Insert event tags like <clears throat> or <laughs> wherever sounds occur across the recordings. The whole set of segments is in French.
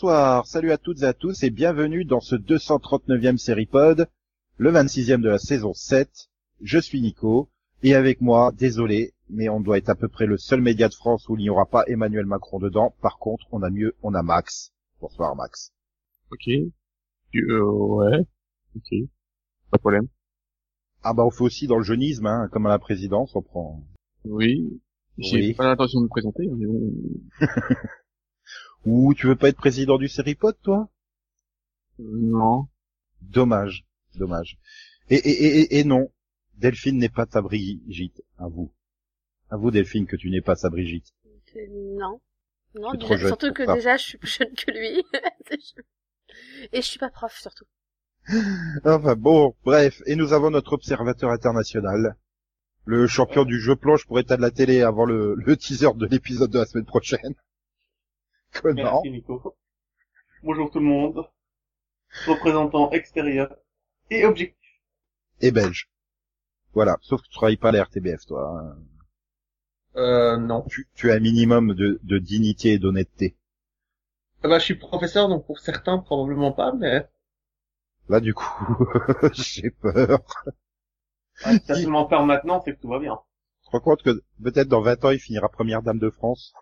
bonsoir, salut à toutes et à tous et bienvenue dans ce 239e Seripod, le 26e de la saison 7. Je suis Nico et avec moi, désolé, mais on doit être à peu près le seul média de France où il n'y aura pas Emmanuel Macron dedans. Par contre, on a mieux, on a Max. Bonsoir Max. Ok. Euh, ouais. Ok. Pas de problème. Ah bah on fait aussi dans le jeunisme, hein, comme à la présidence, on prend. Oui. J'ai Oui. pas l'intention de me présenter, mais bon. <laughs> Ou tu veux pas être président du Seripod, toi? Non. Dommage, dommage. Et, et, et, et- et non, Delphine n'est pas ta Brigitte, à vous. À vous Delphine que tu n'es pas sa Brigitte. Non. Non, déjà- jeune surtout que ça. déjà je suis plus jeune que lui. <laughs> Et je suis pas prof surtout. Enfin bon, bref, et nous avons notre observateur international, le champion du jeu planche pour état de la télé avant le, le teaser de l'épisode de la semaine prochaine. Connard. Merci Nico. Bonjour tout le monde. Représentant extérieur et objectif. Et belge. Voilà, sauf que tu travailles pas à la RTBF, toi. hein. Euh, non. Tu, tu as un minimum de, de dignité et d'honnêteté. Ah bah, je suis professeur, donc pour certains, probablement pas, mais Là, du coup, <laughs> j'ai peur. si t'as seulement peur maintenant, c'est que tout va bien. Tu te rends compte que peut-être dans 20 ans, il finira première dame de France?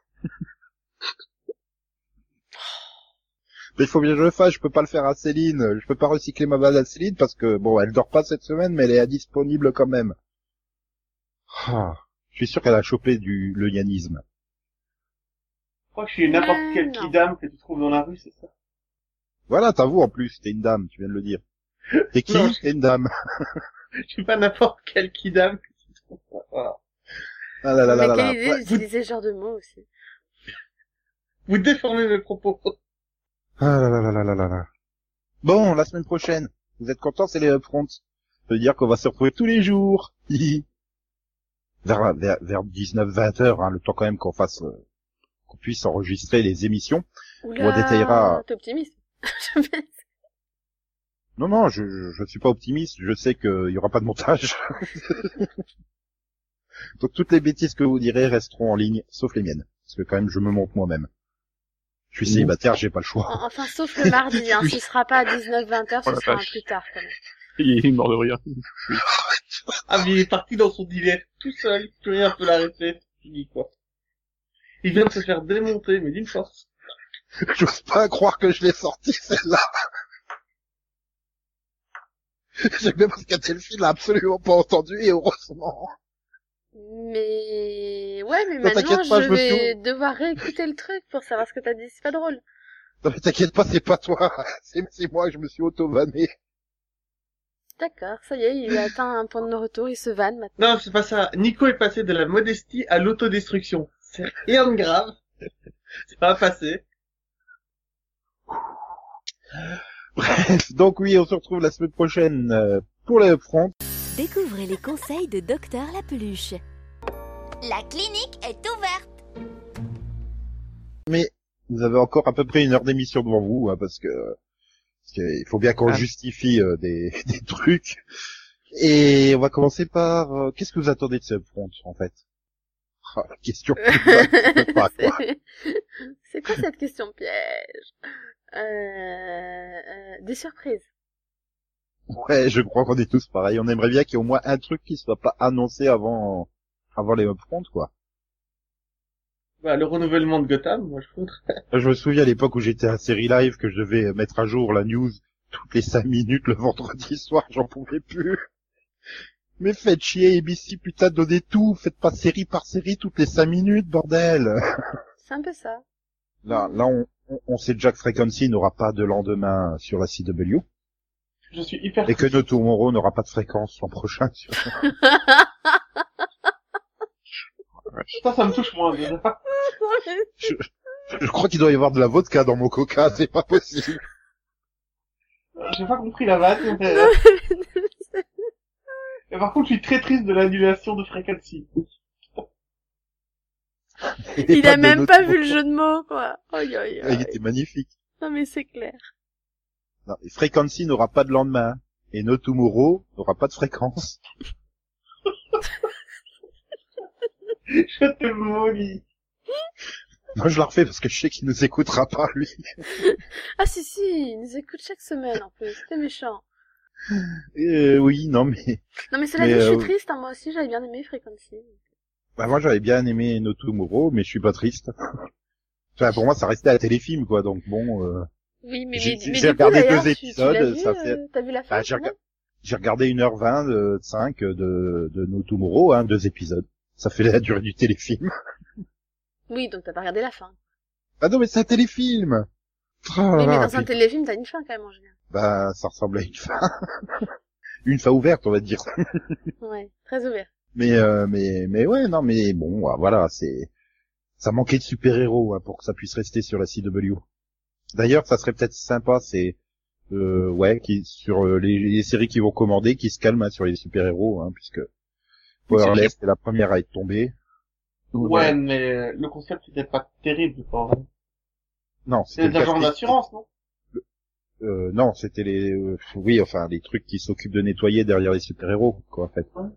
Mais il faut bien que je le fasse, je peux pas le faire à Céline, je peux pas recycler ma balle à Céline parce que, bon, elle dort pas cette semaine, mais elle est indisponible quand même. Ah, je suis sûr qu'elle a chopé du le yanisme. Je crois que je suis n'importe Mais quelle non. kidam que tu trouves dans la rue, c'est ça. Voilà, t'avoues en plus, t'es une dame, tu viens de le dire. T'es qui <laughs> Non. T'es une dame. <laughs> Je suis pas n'importe quelle kidam que tu trouves. Voilà. Ah là là là là Mais là. quelle idée d'utiliser ce genre de mots aussi. Vous déformez mes propos. Ah là là là là là là là. Bon, la semaine prochaine. Vous êtes contents, c'est les upfronts. Ça veut dire qu'on va se retrouver tous les jours. <laughs> Vers, vers, vers 19-20 heures, hein, le temps quand même qu'on fasse, euh, qu'on puisse enregistrer les émissions. Oula, On détaillera- T'es optimiste. <laughs> Non, non, je, je, je suis pas optimiste. Je sais qu'il y aura pas de montage. <laughs> Donc toutes les bêtises que vous direz resteront en ligne, sauf les miennes. Parce que quand même, je me monte moi-même. Je suis célibataire, j'ai pas le choix. En- enfin, sauf le mardi, hein. <laughs> Ce sera pas à 19-20 heures, ce sera un plus tard quand même. Il est mort de rire. Ah, mais il est parti dans son délire tout seul, plus rien peut l'arrêter. Tu dis quoi. Il vient de se faire démonter, mais d'une force. <laughs> J'ose pas croire que je l'ai sorti celle-là. J'aime bien parce que Delphine l'a absolument pas entendu et heureusement. Mais, ouais, mais Non, maintenant, pas, je vais devoir réécouter le truc pour savoir ce que t'as dit. C'est pas drôle. Non mais t'inquiète pas, c'est pas toi. C'est moi, je me suis auto-vanné. D'accord, ça y est, il a atteint un point de non-retour, il se vanne maintenant. Non, c'est pas ça. Nico est passé de la modestie à l'autodestruction. C'est rien de grave. C'est pas passé. <laughs> Bref, donc oui, on se retrouve la semaine prochaine euh, pour les upfronts. Découvrez les conseils de Docteur La Peluche. La clinique est ouverte. Vous avez encore à peu près une heure d'émission devant vous, hein, parce que parce que il faut bien qu'on Ah. justifie euh, des, <laughs> des trucs. Et on va commencer par euh, qu'est-ce que vous attendez de ce upfront en fait? La question. <laughs> Je sais pas, quoi. C'est- C'est quoi cette question piège? Euh, euh, Des surprises. Ouais, je crois qu'on est tous pareils. On aimerait bien qu'il y ait au moins un truc qui soit pas annoncé avant avant les upfronts, quoi. Bah, le renouvellement de Gotham, moi je voudrais. <laughs> Je me souviens à l'époque où j'étais à série live que je devais mettre à jour la news toutes les cinq minutes le vendredi soir, j'en pouvais plus. Mais faites chier, ABC, putain, donnez tout, faites pas série par série toutes les cinq minutes, bordel. C'est un peu ça. Là, là, on, on- on sait déjà que Frequency n'aura pas de lendemain sur la CW, Je suis hyper et que No Tomorrow n'aura pas de fréquence l'an prochain. Sur... <laughs> Ça, ça me touche moins, déjà. Je crois qu'il doit y avoir de la vodka dans mon coca, c'est pas possible. J'ai pas compris la vanne, mais... <laughs> Et par contre, je suis très triste de l'annulation de Frequency. Et il a même pas vu le jeu de mots, quoi. Ah, Il était magnifique. Non, mais c'est clair. Non, Frequency n'aura pas de lendemain. et No Tomorrow n'aura pas de fréquence. <laughs> Je te maudis. Moi, je la refais parce que je sais qu'il nous écoutera pas, lui. Ah si si, il nous écoute chaque semaine en plus, c'était méchant. Euh, oui, non, mais, Non mais cela dit, je euh, suis triste, hein, moi aussi j'avais bien aimé Frequency. bah, moi, j'avais bien aimé No Tomorrow, mais je suis pas triste. <laughs> Enfin, pour moi, ça restait à téléfilm, quoi, donc bon, euh, Oui, mais, J'ai- mais, mais coup, regardé deux tu- tu épisodes, vu, ça fait- euh, T'as vu la fin bah, j'ai regardé, j'ai regardé 1h20 de 5 de, de No Tomorrow, hein, deux épisodes. Ça fait la durée du téléfilm. <laughs> Oui, donc t'as pas regardé la fin. Ah non, mais c'est un téléfilm! Oh oui, mais dans un téléfilm, t'as une fin quand même en général. Bah, ça ressemble à une fin. <laughs> une fin ouverte, on va dire. <laughs> Ouais, très ouvert. Mais, euh, mais, mais ouais, non, mais bon, ah, voilà, c'est, ça manquait de super-héros, hein, pour que ça puisse rester sur la CW. D'ailleurs, ça serait peut-être sympa, c'est, euh, ouais, qui, sur euh, les, les séries qui vont commander, qui se calment hein, sur les super-héros, hein, puisque Powerless est la première à être tombée. Ouais, mais euh, le concept n'était pas terrible, quand même. Non, C'est c'était des le agents d'assurance, non? Euh, non, c'était les, euh, oui, enfin, les trucs qui s'occupent de nettoyer derrière les super-héros, quoi, en fait. Ouais.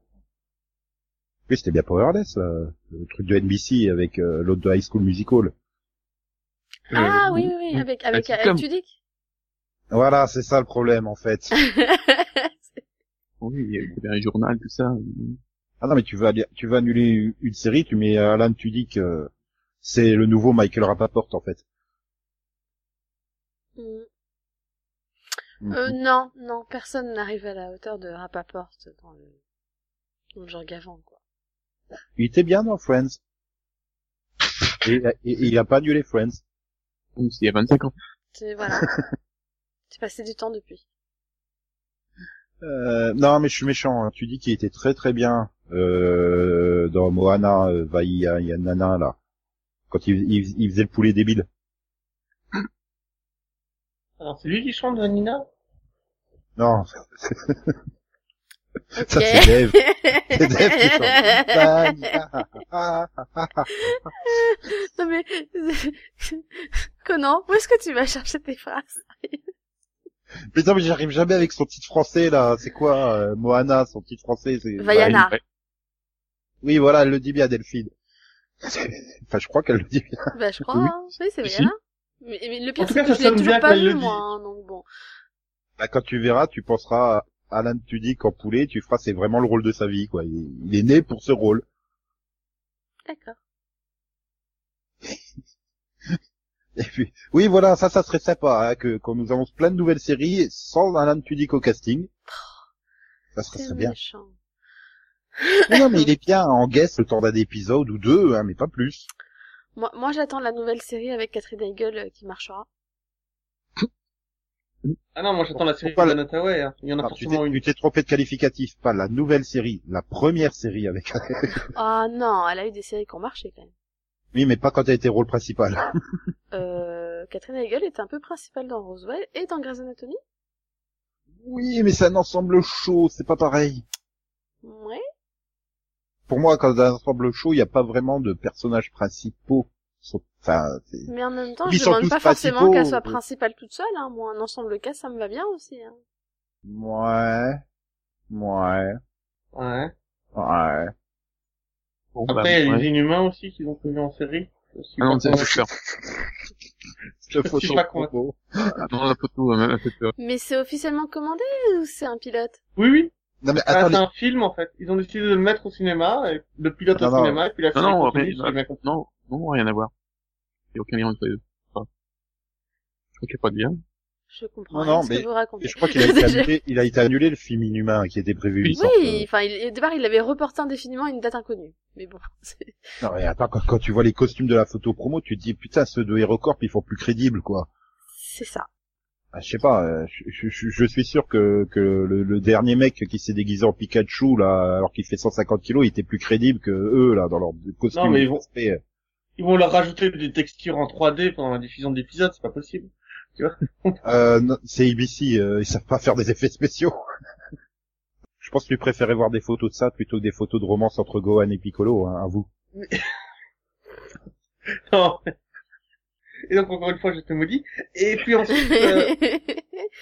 Oui, c'était bien Powerless, là, le truc de NBC avec euh, l'autre de High School Musical. Ah Euh, oui, oui, oui, avec, avec, avec comme- Tudyk. Voilà, c'est ça le problème, en fait. <laughs> Oui, il y a un journal, tout ça. Ah non, mais tu veux, aller- tu veux annuler une série, tu mets Alan Tudyk, euh, c'est le nouveau Michael Rapaport, en fait. Mm. Mhm. Euh, non, non, personne n'arrive à la hauteur de Rapaport dans le, dans le genre Gavant, quoi. Il était bien dans Friends. Et, et- et il a pas annulé Friends. Donc, c'est il y a 25 ans. C'est, voilà. <laughs> Passé du temps depuis. Euh, non, mais je suis méchant. Hein. Tu dis qu'il était très très bien euh, dans Moana, euh, Vaia, Yanana, là. Quand il, il, il faisait le poulet débile. Alors, c'est lui qui chante Vanina Non, <laughs> Ça c'est Dave. C'est Dave qui chante. Non mais, <laughs> Conan, où est-ce que tu vas chercher tes phrases? Mais non, mais j'arrive jamais avec son titre français, là. C'est quoi, euh, Moana, son titre français c'est... Vaiana. Oui, voilà, elle le dit bien, Delphine. enfin, je crois qu'elle le dit bien. Bah, je crois, Oui. hein. Oui, c'est Si, Vaiana. Mais, mais le pire, c'est que ça je l'ai sonne toujours bien pas dise. moi, hein, donc bon. Bah, quand tu verras, tu penseras à Alan Tudyk en poulet, tu feras, c'est vraiment le rôle de sa vie, quoi. Il, il est né pour ce rôle. D'accord. <laughs> Et puis, oui, voilà, ça, ça serait sympa, hein, que, qu'on nous annonce plein de nouvelles séries sans Alan Tudyk au casting. Ça serait bien. Mais non, mais il est bien en guest le temps d'un épisode ou deux, hein, mais pas plus. Moi, moi j'attends la nouvelle série avec Catherine Heigl euh, qui marchera. Ah non, moi j'attends la série de la- Nottaway, hein. Il y en a tu forcément t'es une. tu t'es trompé de qualificatif, pas la nouvelle série, la première série avec. <laughs> Ah non, elle a eu des séries qui ont marché quand même. oui, mais pas quand elle était rôle principal. <laughs> Euh, Catherine Heigl était un peu principale dans Roswell et dans Grey's Anatomy. oui, mais c'est un ensemble chaud, c'est pas pareil. Ouais. Pour moi, quand un ensemble chaud, il n'y a pas vraiment de personnages principaux. Sauf- Enfin, c'est- Mais en même temps, Ils je demande pas forcément qu'elle soit principale toute seule. Hein. Moi, un ensemble cas, ça me va bien aussi. Hein. ouais, ouais, Ouais. ouais. Bon, bah, Après, il y a les inhumains aussi qu'ils ont prévu en série. Ah non, c'est convaincu. <laughs> Cette Je suis pas promo. Ah non, la photo, elle m'a fait peur. Mais c'est officiellement commandé ou c'est un pilote? Oui, oui. Non mais Ah, attendez, c'est un film, en fait. Ils ont décidé de le mettre au cinéma, et de pilote Non, au non. cinéma, et puis la Non, série non, continue, mais-. Non, non, rien à voir. Il n'y a aucun lien entre les deux. Enfin, je crois qu'il n'y a pas de lien. Je comprends Non, rien non, ce mais- que vous racontez. je crois qu'il a été <laughs> annulé, il a été annulé le film Inhumain qui était prévu. sorte, Oui, enfin, il, au départ, il avait reporté indéfiniment une date inconnue. Mais bon, <laughs> c'est- euh, Non mais attends, quand, quand tu vois les costumes de la photo promo, tu te dis putain ceux de HeroCorp ils font plus crédibles quoi. c'est ça. Ah, je sais pas, euh, je, je- je suis sûr que, que le, le dernier mec qui s'est déguisé en Pikachu là, alors qu'il fait 150 kilos, il était plus crédible que eux là dans leur costume. Non, mais ils vont-. Ils vont leur rajouter des textures en 3D pendant la diffusion d'épisodes, c'est pas possible. <laughs> Euh, non, c'est ABC, euh, ils savent pas faire des effets spéciaux. <laughs> je pense que tu préférais voir des photos de ça plutôt que des photos de romance entre Gohan et Piccolo, hein, à vous. <laughs> Non. Et donc, encore une fois, je te maudis. Et puis ensuite, euh,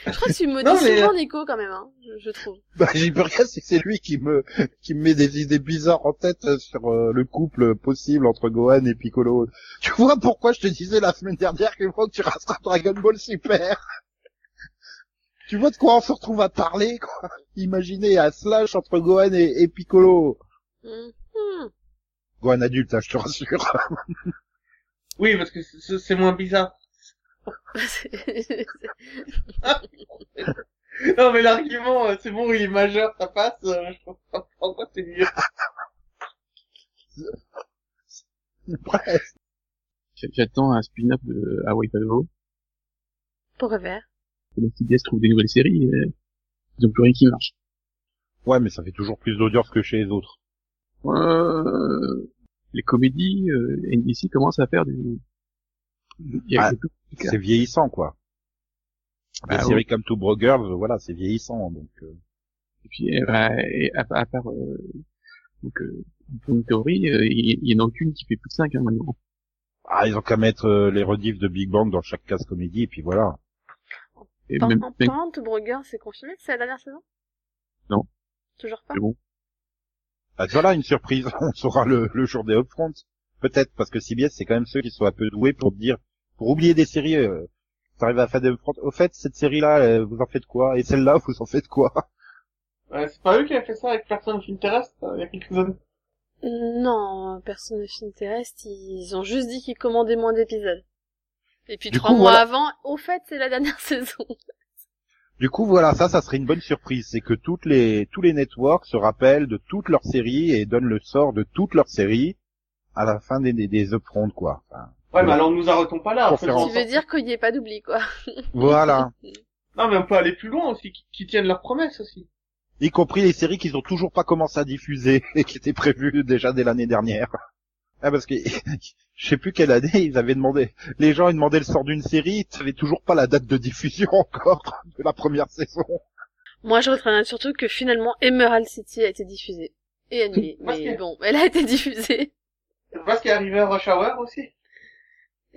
Je crois que tu me dis mais- souvent Nico quand même, hein, je, je trouve. <laughs> Bah, j'y peux rien, c'est que c'est lui qui me, qui me met des idées bizarres en tête euh, sur euh, le couple possible entre Gohan et Piccolo. Tu vois pourquoi je te disais la semaine dernière qu'il faut que tu rattrapes Dragon Ball Super? Tu vois de quoi on se retrouve à parler, quoi? Imaginez un slash entre Gohan et, et Piccolo. Hum. Gohan adulte, hein, je te rassure. <laughs> Oui, parce que c'est c'est moins bizarre. <laughs> Non, mais l'argument, euh, c'est bon, il est majeur, ça passe, euh, je comprends pas pourquoi c'est mieux. <laughs> Bref. J'attends un spin-off de Hawaii Five-O? Pour revers. que La CBS trouve des nouvelles séries et ils ont plus rien qui marche. Ouais, mais ça fait toujours plus d'audience que chez les autres. Euh, les comédies, euh, NBC commence à faire du... Ah, C'est vieillissant, quoi. Bah, séries comme Two Bro Girls, voilà, c'est vieillissant, donc... euh, Et puis, euh, bah, et à, à part, euh, donc, euh, pour une théorie, euh, il y en a aucune qui fait plus de 5 hein, maintenant. Ah, ils ont qu'à mettre euh, les rediffs de Big Bang dans chaque case comédie, et puis voilà. Et En, même, en même- de Brugger, c'est confirmé que c'est la dernière saison? Non. Toujours pas? C'est bon. Ah, voilà une surprise, <laughs> on saura le, le jour des upfronts. Peut-être, parce que CBS, c'est quand même ceux qui sont un peu doués pour dire, pour oublier des séries, euh, t'arrives à faire des upfronts. Au fait, cette série-là, euh, vous en faites quoi? Et celle-là, <laughs> vous en faites quoi? Ouais, c'est pas eux qui avaient fait ça avec Personne qui Interest, euh, il y a quelques années. Non, personne ne film terrestre, ils ont juste dit qu'ils commandaient moins d'épisodes. Et puis Du trois coup, mois voilà. avant, au fait, c'est la dernière <laughs> saison. Du coup, voilà, ça, ça serait une bonne surprise. C'est que toutes les, tous les networks se rappellent de toutes leurs séries et donnent le sort de toutes leurs séries à la fin des, des, quoi. Enfin, Ouais, mais alors nous arrêtons pas là. Tu veux dire qu'il n'y ait pas d'oubli, quoi. <laughs> voilà. Non, mais on peut aller plus loin aussi, qui, qui tiennent leurs promesses aussi. Y compris les séries qu'ils ont toujours pas commencé à diffuser <laughs> et qui étaient prévues déjà dès l'année dernière. Ah, parce que, <laughs> je sais plus quelle année, ils avaient demandé, les gens, ils demandaient le sort d'une série, ils savaient toujours pas la date de diffusion encore de la première saison. Moi, je retiendrai surtout que finalement, Emerald City a été diffusée. Et annulée. Parce Mais bon, elle a été diffusée. Tu vois ce qui est arrivé à Rush Hour aussi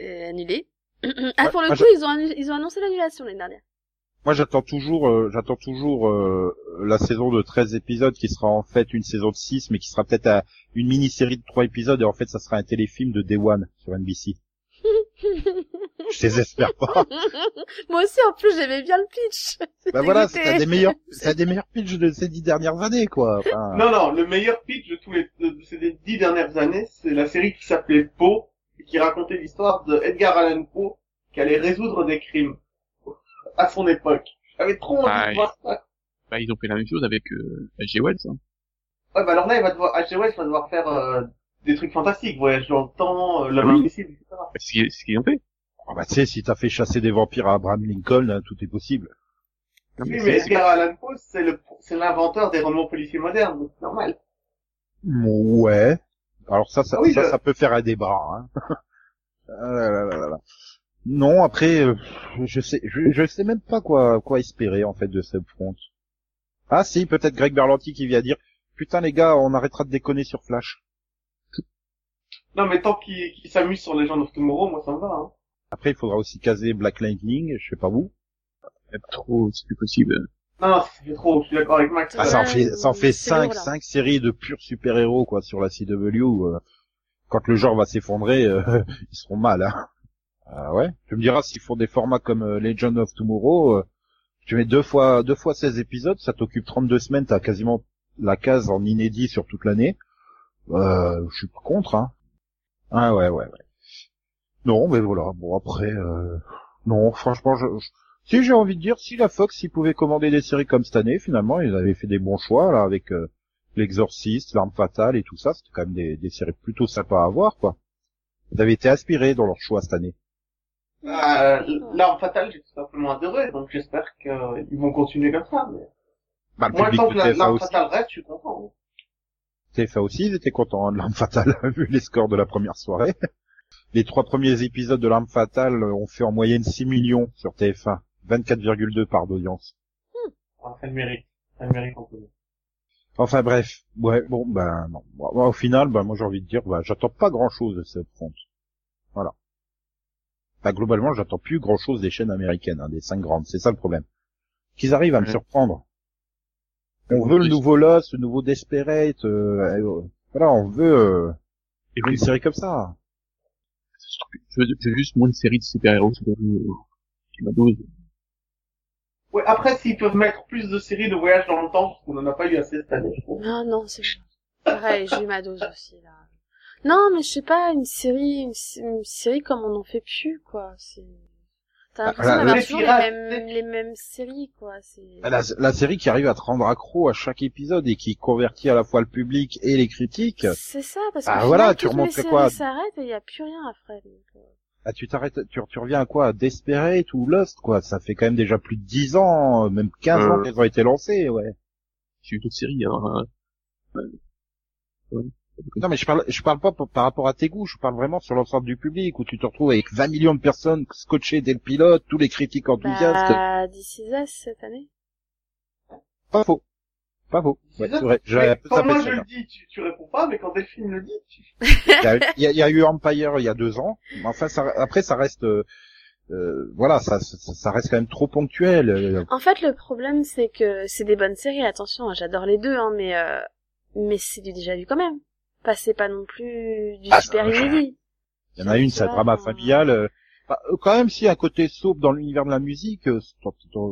Et annulée. <clears throat> ah, Ouais, pour le coup, ils ont, annu- ils ont annoncé l'annulation l'année dernière. Moi, j'attends toujours, euh, j'attends toujours euh, la saison de 13 épisodes qui sera en fait une saison de 6, mais qui sera peut-être à- une mini-série de 3 épisodes et en fait, ça sera un téléfilm de Day One sur NBC. <laughs> Je désespère pas. <laughs> Moi aussi, en plus, j'aimais bien le pitch. Bah voilà, c'est un des meilleurs, <laughs> c'est un des meilleurs pitchs de ces dix dernières années, quoi. Enfin, Non, non, le meilleur pitch de tous les, de ces dix dernières années, c'est la série qui s'appelait Poe, et qui racontait l'histoire de Edgar Allan Poe, qui allait résoudre des crimes. À son époque. J'avais trop envie Ah, de voir ça. Bah, ils ont fait la même chose avec euh, H.G. Wells. Hein. Ouais, bah alors là, il va devoir, H.G. Wells va devoir faire, euh, des trucs fantastiques, voyage dans le temps, euh, l'homme Oui. etc. Bah, c'est ce qu'ils- ont fait. ah bah, tu sais, si t'as fait chasser des vampires à Abraham Lincoln, hein, tout est possible. Non, Oui, mais Edgar Allan Poe, c'est le, c'est l'inventeur des romans policiers modernes, donc c'est normal. Ouais. Alors ça, ça, Ah oui, ça, peut faire un débat. Hein. <laughs> Ah là là là là là. Non, après, euh, je sais, je, je sais même pas quoi, quoi espérer en fait de ce front. Ah si, peut-être Greg Berlanti qui vient dire, putain les gars, on arrêtera de déconner sur Flash. Non, mais tant qu'il s'amuse sur Legend of Tomorrow, moi ça me va, hein. Après, il faudra aussi caser Black Lightning, je sais pas où. Même trop, c'est plus possible. Non, fait trop, je suis d'accord avec Max. Ah, ça en fait, ça en fait c'est cinq, lourd, là. cinq séries de purs super-héros, quoi, sur la CW. euh, quand le genre va s'effondrer, euh, <laughs> ils seront mal, hein. Ah ouais? Tu me diras s'ils font des formats comme euh, Legend of Tomorrow, euh, tu mets deux fois, deux fois 16 épisodes, ça t'occupe 32 semaines, t'as quasiment la case en inédit sur toute l'année. Euh, je suis pas contre, hein. Ah ouais, ouais, ouais. Non, mais voilà. Bon après, euh, non, franchement, je, je- si j'ai envie de dire, si la Fox, ils pouvaient commander des séries comme cette année, finalement, ils avaient fait des bons choix là avec euh, l'Exorciste, L'Arme Fatale et tout ça. C'était quand même des, des séries plutôt sympas à voir, quoi. Ils avaient été inspirés dans leur choix cette année. Euh, l'arme fatale, j'ai tout simplement adoré, donc j'espère qu'ils vont continuer comme ça. Mais... Bah, le Moi, tant que la- TF1 l'arme fatale reste, je suis content. hein. TF1 aussi, ils étaient contents hein, de L'Arme Fatale, <laughs> vu les scores de la première soirée. Les trois premiers épisodes de L'Arme Fatale ont fait en moyenne 6 millions sur TF1, 24,2 par d'audience. Ah, ça le mérite. Ça le mérite en. Enfin bref, ouais, bon, ben non. Bon, au final, ben moi j'ai envie de dire, ben, j'attends pas grand-chose de cette front. Voilà. Bah, globalement, j'attends plus grand-chose des chaînes américaines, hein, des cinq grandes. C'est ça le problème. qu'ils arrivent à me Ouais. surprendre. On veut le nouveau Lost, le nouveau Desperate, euh, euh, voilà, on veut euh, Et une série comme ça. je veux, je veux juste moins de séries de super-héros, c'est ma dose. Ouais, après, s'ils peuvent mettre plus de séries de voyage dans le temps, parce qu'on en a pas eu assez cette année, je trouve. Non, non, c'est bon. Pareil, j'ai eu ma dose aussi, là. Non, mais je sais pas, une série, une, s- une série comme on n'en fait plus, quoi. C'est... T'as l'impression Ah, d'avoir les toujours les mêmes, les- mêmes séries, quoi. C'est... La, la série qui arrive à te rendre accro à chaque épisode et qui convertit à la fois le public et les critiques. C'est ça, parce que Ah, voilà, tu remontes les que séries quoi s'arrêtent et il y a plus rien après. donc, euh. Ah, tu t'arrêtes, tu, tu reviens à quoi? Desperate ou Lost, quoi? Ça fait quand même déjà plus de 10 ans, euh, même 15 ans Euh. qu'elles ont été lancées, ouais. J'ai eu d'autres séries, alors, euh, Non, mais je parle, je parle pas par par rapport à tes goûts, je parle vraiment sur l'ensemble du public où tu te retrouves avec 20 millions de personnes scotchées dès le pilote, tous les critiques enthousiastes. Bah, This Is Us, cette année? Pas faux. Pas faux. Ouais, C'est vrai. Quand moi je le dis, tu, tu réponds pas, mais quand Delphine le dit, tu... <laughs> Il y, a, il y a- il y a eu Empire il y a deux ans. Mais Enfin, ça, après, ça reste, euh, euh, voilà, ça, ça, ça reste quand même trop ponctuel. euh. En fait, le problème, c'est que c'est des bonnes séries. Attention, hein, j'adore les deux, hein, mais euh, mais c'est du déjà vu quand même. Pas c'est pas non plus du Ah, super inédit. Il y en a une, c'est un drama euh, familial. Bah, euh, quand même, si un côté soap dans l'univers de la musique, euh,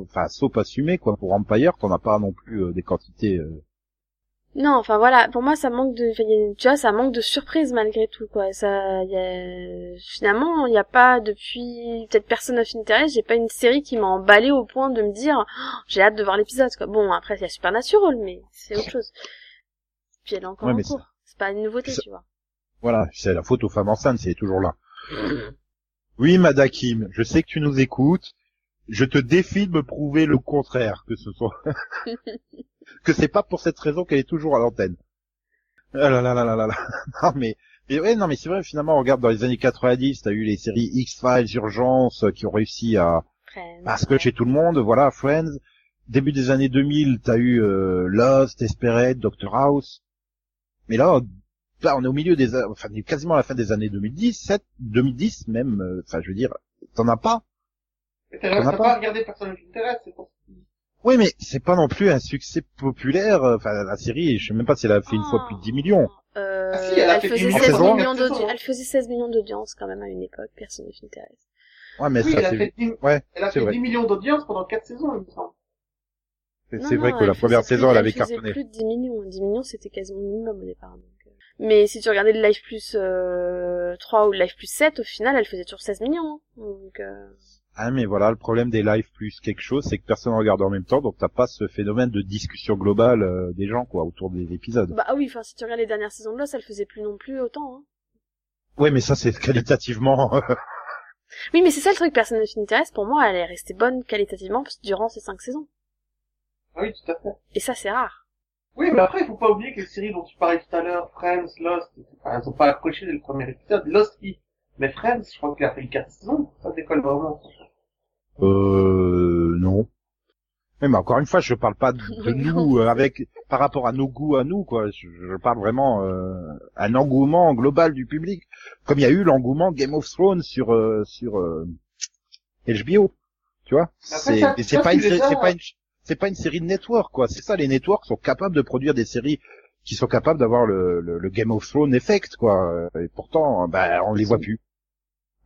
enfin soap assumé quoi. Pour Empire, t'en as pas non plus euh, des quantités. euh. Non, enfin voilà, pour moi ça manque de, a- tu vois, ça manque de surprise malgré tout quoi. Ça, y a, finalement, il y a pas depuis peut-être Person of Interest, j'ai pas une série qui m'a emballé au point de me dire, Oh, j'ai hâte de voir l'épisode quoi. Bon, après il y a Supernatural, mais c'est autre chose. <laughs> Puis elle est encore Ouais, en cours. C'est pas une nouveauté, ça- tu vois. Voilà, c'est la faute aux femmes enceintes, c'est toujours là. <laughs> Oui, Madakim, je sais que tu nous écoutes. Je te défie de me prouver le contraire, que ce soit <laughs> que c'est pas pour cette raison qu'elle est toujours à l'antenne. Ah là là là là là là. <laughs> Non mais, mais ouais, non mais c'est vrai finalement, on regarde dans les années 90, t'as eu les séries X-Files, Urgence, euh, qui ont réussi à, à scotcher tout le monde, voilà, Friends. Début des années 2000, t'as eu euh, Lost, Desperate, Doctor House. Mais là, là, on est au milieu des, enfin, quasiment à la fin des années 2010, 7, 2010 même, euh, enfin, je veux dire, t'en as pas. T'en as pas pas regardé Personne qui t'intéresse, c'est pour ça. Oui, mais c'est pas non plus un succès populaire. euh, Enfin, la série, je sais même pas si elle a fait une fois plus de 10 millions. Euh, Ah si, elle a elle fait faisait une 16 saison. millions. Elle faisait 16 millions d'audience quand même à une époque, personne ne s'intéresse. Ouais, mais Oui, ça, elle a c'est, fait 10, ouais, elle a fait vrai. 10 millions d'audience pendant 4 saisons, il me semble. c'est vrai non, que la première saison, plus- elle avait faisait cartonné. plus de 10 millions. 10 millions, c'était quasiment le minimum au départ. Mais si tu regardais le Live Plus euh, 3 ou le Live Plus 7, au final, elle faisait toujours 16 millions. hein. Donc, euh... Ah, mais voilà, le problème des lives plus quelque chose, c'est que personne ne regarde en même temps, donc t'as pas ce phénomène de discussion globale euh, des gens, quoi, autour des épisodes. Bah ah oui, enfin, si tu regardes les dernières saisons de Lost, elle faisait plus non plus autant. Hein. Ouais, mais ça, c'est <laughs> qualitativement. euh, Oui, mais c'est ça le truc, personne ne s'intéresse. Pour moi, elle est restée bonne qualitativement durant ces 5 saisons. Ah oui, tout à fait. Et ça, c'est rare. Oui, mais après, il faut pas oublier que les séries dont tu parlais tout à l'heure, Friends, Lost, enfin, elles ont pas accroché dès le premier épisode. Lost, oui. Mais Friends, je crois qu'il a fait 4 saisons, ça décolle vraiment. Euh, non. Oui, mais encore une fois, je parle pas de, de <laughs> nous euh, avec par rapport à nos goûts à nous, quoi. Je, je parle vraiment euh, un engouement global du public, comme il y a eu l'engouement Game of Thrones sur euh, sur euh, HBO, tu vois? C'est mais pas une c'est pas une c'est pas une série de network, quoi. C'est ça, les networks sont capables de produire des séries qui sont capables d'avoir le, le, Game of Thrones effect, quoi. Et pourtant, ben, on les voit plus.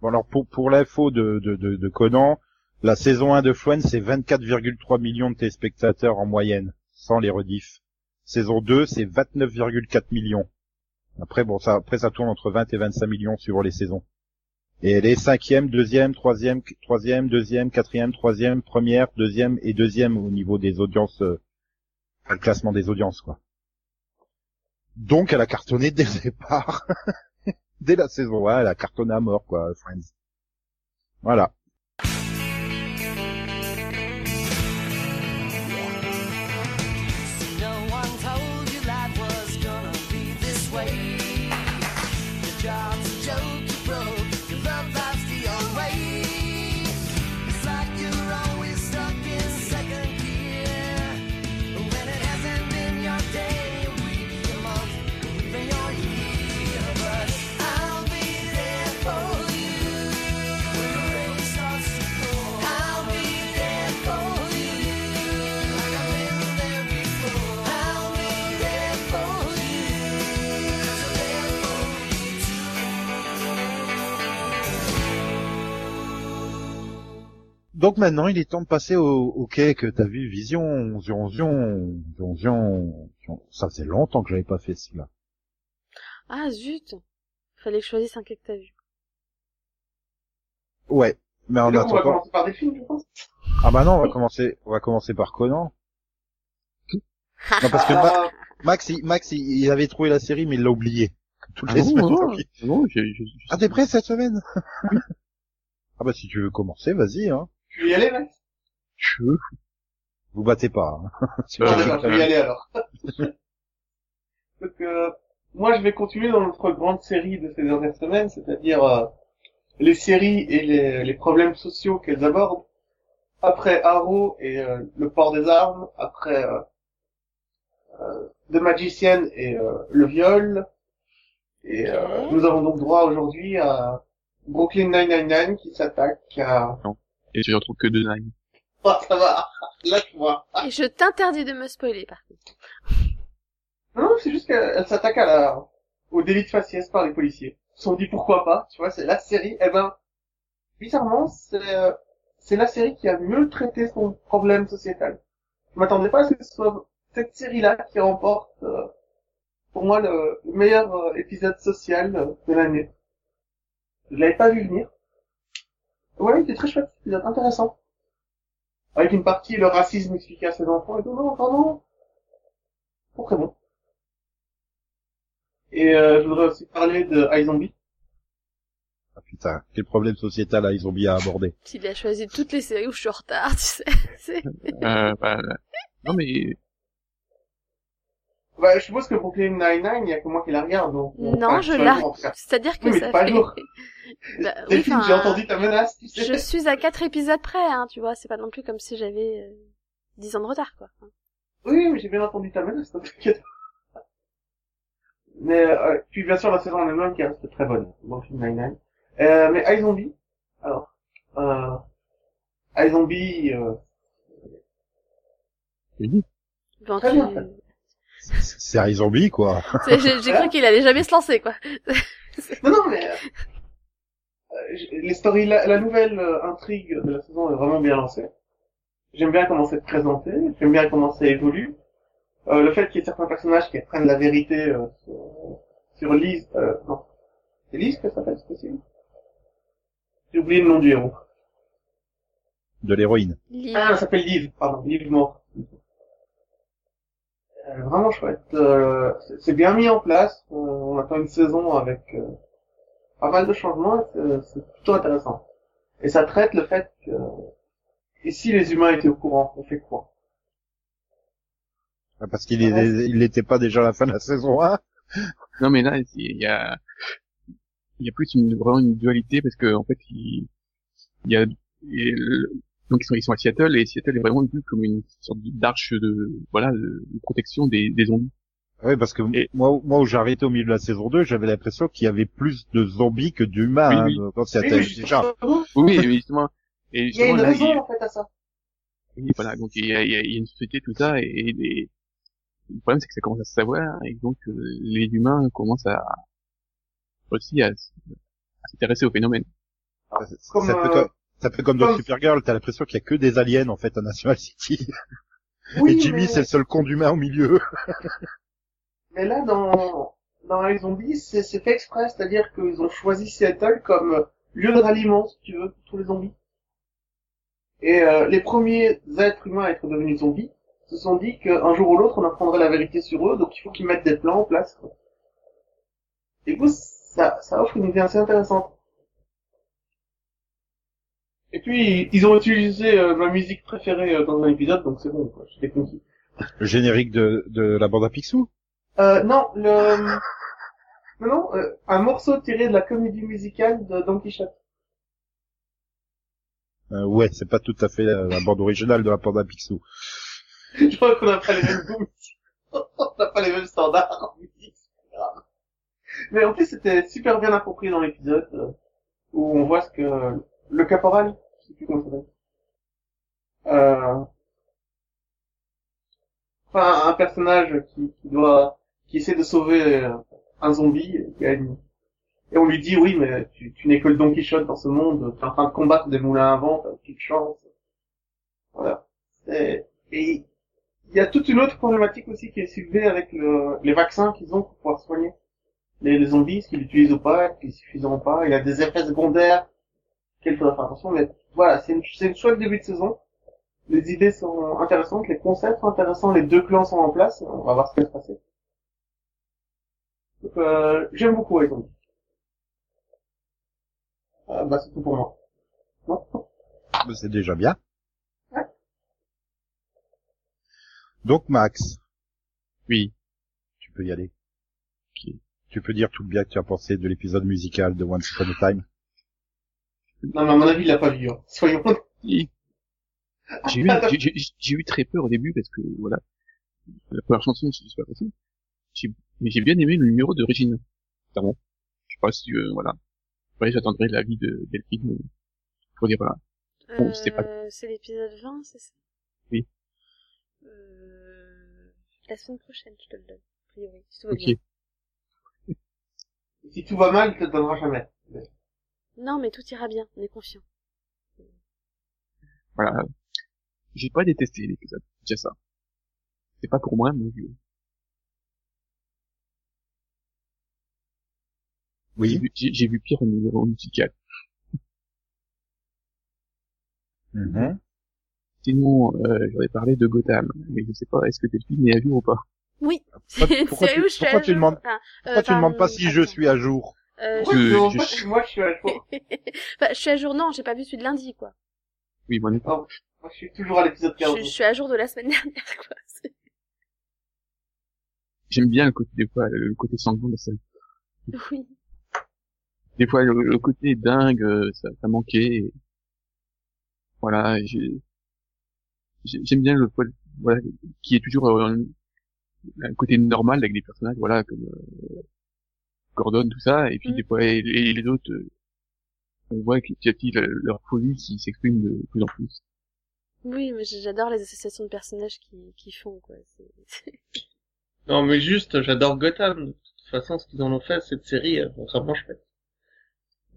Bon alors pour pour l'info de de de, de Conan, la saison 1 de Friends, c'est 24,3 millions de téléspectateurs en moyenne, sans les rediffs. Saison 2, c'est 29,4 millions. Après, bon, ça, après, ça tourne entre 20 et 25 millions suivant les saisons. Et elle est cinquième, deuxième, troisième, troisième, deuxième, quatrième, troisième, première, deuxième et deuxième au niveau des audiences, euh, le classement des audiences, quoi. Donc, elle a cartonné dès le départ. <laughs> dès la saison 1, elle a cartonné à mort, quoi, Friends. Voilà. Donc maintenant, il est temps de passer au, au quai que t'as vu, Vision, Zion, Zion, Zion, Zion, Zion. Ça faisait longtemps que j'avais pas fait cela. Ah zut Fallait que je choisisse un quai que t'as vu. Ouais. Mais en Et donc, on va commencer par des films, je pense. ah bah non, on va commencer, on va commencer par Conan. Non, parce que Ma- Ah, Max, il, Max, il, avait trouvé la série, mais il l'a oublié. Toutes Ah les bon, semaines. non, donc il- non, je, je, je- Ah, t'es prêt cette semaine? <laughs> ah bah si tu veux commencer, vas-y, hein. Tu veux y aller, Max je, Vous battez pas. Hein. <laughs> D'accord, je vais y aller alors. <laughs> Donc, euh, moi, je vais continuer dans notre grande série de ces dernières semaines, c'est-à-dire euh, les séries et les, les problèmes sociaux qu'elles abordent. Après Arrow et euh, le port des armes, après euh, euh, The Magician et euh, le viol. Et euh, nous avons donc droit aujourd'hui à Brooklyn 999 qui s'attaque à... et je retrouve que deux nines. <laughs> Oh, ça va, lâche-moi. Et je t'interdis de me spoiler par contre. Non, non, c'est juste qu'elle elle s'attaque à la, au délit de faciès par les policiers. Ils se sont dit pourquoi pas, tu vois, c'est la série, eh ben, bizarrement, c'est, euh, c'est la série qui a mieux traité son problème sociétal. Je m'attendais pas à ce que ce soit cette série-là qui remporte, euh, pour moi, le, le meilleur euh, épisode social euh, de l'année. Je l'avais pas vu venir. Ouais, il était très chouette, cet épisode intéressant. Avec une partie, le racisme expliqué à ses enfants et tout, non, vraiment, Bon, très bon. Et euh, je voudrais aussi parler de iZombie. Ah, putain, quel problème sociétal ont bien abordé. Il a choisi toutes les séries où je suis en retard, tu sais. Euh, bah, non mais, Bah, je suppose que Brooklyn Nine-Nine, il y a que moi qui la regarde, donc... Non, enfin, je la-. C'est-à-dire que Oui, mais ça pas fait... jour. <laughs> <laughs> Bah, oui, enfin, j'ai entendu ta menace, tu sais. Je suis à quatre épisodes près, hein, tu vois. C'est pas non plus comme si j'avais euh, 10 ans de retard, quoi. Oui, mais j'ai bien entendu ta menace, t'inquiète. Mais, euh, puis bien sûr, la saison en elle-même qui reste très bonne. Brooklyn Nine-Nine. Euh, mais iZombie, alors, euh, iZombie, euh, dit. Bon, Très tu- bien. C'est c'est un zombie, quoi. <laughs> C'est- J'ai cru qu'il allait jamais se lancer, quoi. <laughs> Non, non, mais euh, euh, les stories, la, la nouvelle euh, intrigue de la saison est vraiment bien lancée. J'aime bien comment c'est présenté, j'aime bien comment ça évolue. Euh, le fait qu'il y ait certains personnages qui apprennent la vérité euh, sur, sur Lise, euh, non, c'est Lise que ça s'appelle, c'est possible? J'ai oublié le nom du héros. De l'héroïne. Ah, elle s'appelle Liv, pardon, Liv mort. Euh, vraiment chouette. Euh, c'est- c'est bien mis en place. Euh, on attend une saison avec euh, pas mal de changements. C'est plutôt intéressant. Et ça traite le fait que et si les humains étaient au courant, on fait quoi? Ah, Parce qu'il il n'était pas déjà à la fin de la saison 1. Non mais là, il y a, il y a plus une, vraiment une dualité parce que en fait, il, il y a, le- donc ils sont, ils sont à Seattle et Seattle est vraiment vu comme une sorte d'arche de, voilà, de, de protection des, des zombies. Oui, parce que Et- moi, moi où j'ai arrêté au milieu de la saison 2, j'avais l'impression qu'il y avait plus de zombies que d'humains. Oui, hein, oui. dans Oui, Seattle, mais déjà. justement, Oui, justement, et il y a justement une là, raison il- en fait à ça. Et voilà, donc il y a, il y une société, tout ça, et, et les- le problème c'est que ça commence à se savoir, et donc euh, les humains commencent à aussi à, s'intéresser au phénomène. Ça- Comme, ça, fait ça fait comme dans Supergirl, t'as l'impression qu'il y a que des aliens en fait à National City. <laughs> Oui, Et Jimmy, mais- c'est le seul con d'humain au milieu. <laughs> Mais là, dans, dans les zombies, c'est c'est fait exprès, c'est-à-dire qu'ils ont choisi Seattle comme euh, lieu de ralliement, si tu veux, pour tous les zombies. Et euh, les premiers êtres humains à être devenus zombies se sont dit qu'un jour ou l'autre, on apprendrait la vérité sur eux, donc il faut qu'ils mettent des plans en place. quoi. Du coup, ça, ça offre une idée assez intéressante. Et puis, ils ont utilisé euh, ma musique préférée euh, dans un épisode, donc c'est bon, quoi, j'étais conquis. Le générique de, de la bande à Picsou? Euh, non, le... Non, non, euh, un morceau tiré de la comédie musicale de Don Quichotte. Euh, ouais, c'est pas tout à fait la, la bande originale de la bande à Picsou. <laughs> Je crois qu'on n'a pas les mêmes goûts. <laughs> on n'a pas les mêmes standards en musique, c'est pas grave. Mais en plus, c'était super bien approprié dans l'épisode, euh, où on voit ce que le caporal, je sais plus comment ça s'appelle, euh... enfin, un personnage qui, doit, qui essaie de sauver un zombie, a une- et on lui dit, oui, mais tu, tu n'es que le Don Quichotte dans ce monde, t'es en train de combattre des moulins à vent, t'as aucune chance. Voilà. Et, il y a toute une autre problématique aussi qui est soulevée avec le, les vaccins qu'ils ont pour pouvoir soigner les, zombies, est-ce qu'ils l'utilisent ou pas, qu'ils suffisent pas. Il y a des effets secondaires qu'il faudra faire attention, mais voilà, c'est une, c'est une chouette début de saison. Les idées sont intéressantes, les concepts sont intéressants, les deux clans sont en place, on va voir ce qui va se passer. Donc, euh, j'aime beaucoup les zombies. Euh, bah, c'est tout pour moi. Non? Mais C'est déjà bien. Ouais. Donc Max, Oui. tu peux y aller. Tu peux dire tout le bien que tu as pensé de l'épisode musical de Once Upon a Time. Non, mais à mon avis, il l'a pas vu, hein. Soyons Et J'ai eu, j'ai- j'ai j'ai eu très peur au début parce que voilà, la première chanson c'est super facile. J'ai- Mais j'ai bien aimé le numéro de Régine. Clairement. Je sais pas si euh, voilà. Après j'attendrai l'avis de Delphine euh, pour dire voilà. Bon, c'était pas- Euh, c'est l'épisode 20, c'est ça? Oui. Euh... La semaine prochaine, je te le donne. A priori, si tout va bien. Si tout va mal, il te le donnera jamais. Non, mais tout ira bien, on est confiant. Voilà. J'ai pas détesté l'épisode. C'est déjà ça. C'est pas pour moi mais je- j'ai Oui. vu, j'ai j'ai vu pire au numéro musical. Mhm. Sinon, euh, j'aurais parlé de Gotham, mais je sais pas, est-ce que Delphine est à jour ou pas? Oui, Pourquoi- <laughs> pourquoi tu- où je suis pourquoi tu demandes- Enfin, Pourquoi euh, tu demandes pas si je suis à jour? Euh, Pourquoi demandes pas si moi je suis à jour <laughs> Enfin, je suis à jour, non, j'ai pas vu celui de lundi, quoi. Oui, moi non plus. Moi, je suis toujours à l'épisode Je, 15. je suis à jour de la semaine <laughs> dernière, quoi. J'aime bien le côté, des fois, le côté sanglant de la <laughs> scène. Oui. Des fois, le, le côté dingue, euh, ça, ça manquait. et Voilà, j'ai- j'ai- j'aime bien le voilà, qui est toujours euh, un côté normal avec des personnages, voilà, comme euh, Gordon, tout ça, et puis Mm. des fois, et, et les autres, euh, on voit qu'il y a petit leur folie qui s'exprime de plus en plus. Oui, mais j'adore les associations de personnages qui, qui font, quoi. <laughs> Non, mais juste, j'adore Gotham. De toute façon, ce qu'ils en ont fait, cette série, est vraiment chouette.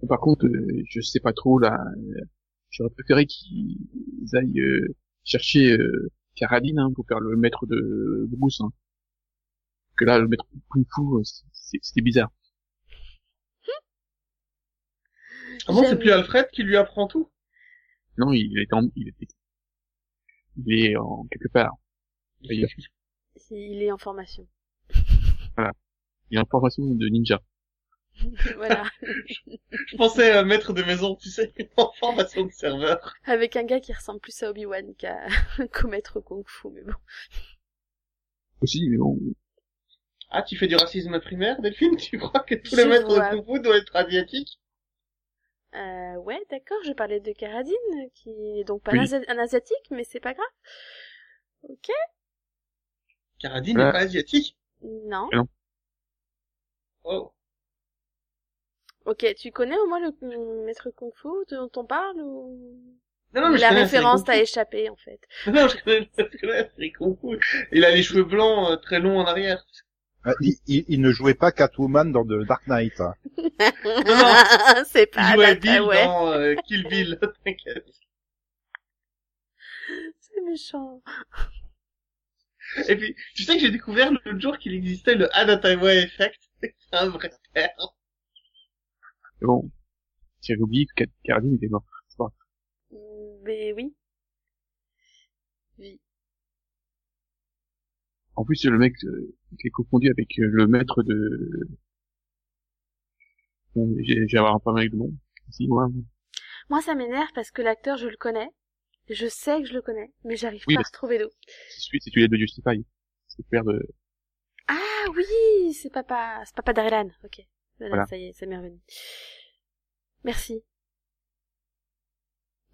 Par contre, euh, je sais pas trop là. euh, J'aurais préféré qu'ils aillent euh, chercher euh, Caradine hein, pour faire le maître de Bruce. Hein. Que là, le maître Kung Fu, euh, c'est- c'était bizarre. Ah bon, c'est plus Alfred qui lui apprend tout? Non, il est en, il est, il est en quelque part. Il est en formation. il est en formation de ninja. <laughs> voilà. Je pensais euh, maître de maison, tu sais, en formation de serveur. Avec un gars qui ressemble plus à Obi-Wan qu'à <laughs> qu'au maître Kung Fu, mais bon. Aussi, mais bon, Ah, tu fais du racisme primaire, Delphine? Tu crois que tous les maîtres vois. de Kung Fu doivent être asiatiques? Euh, ouais, d'accord, je parlais de Caradine, qui est donc pas Oui. un, Asi- un asiatique, mais c'est pas grave. Ok. Caradine Voilà. n'est pas asiatique? Non. Oh. Ok, tu connais au moins le, maître Kung Fu dont on parle ou Non, non, mais la référence t'a échappé en fait? <laughs> Non, je connais, je connais Kung Fu. Il a les cheveux blancs euh, très longs en arrière. Euh, il, il- il ne jouait pas Catwoman dans The Dark Knight. hein. <laughs> C'est Il pas jouait Data, Bill ouais. dans euh, Kill Bill, <laughs> t'inquiète. C'est méchant. Et puis, tu sais que j'ai découvert l'autre jour qu'il existait le Anatawa Effect. <laughs> C'est un vrai terme. mais bon, j'avais oublié que Caradine était mort. C'est pas grave. Mais oui. Oui. En plus, le mec euh, qui est confondu avec euh, le maître de... Bon, j'ai j'ai avoir un pas mal de nom. Si, ouais. Moi, ça m'énerve parce que l'acteur, je le connais. Je sais que je le connais, mais j'arrive Oui, pas à retrouver d'où. C'est celui, c'est celui de Justify. C'est le père de... Ah oui, c'est papa, c'est papa d'Arelan. Ok. Voilà. ça y est, ça m'est revenu. Merci.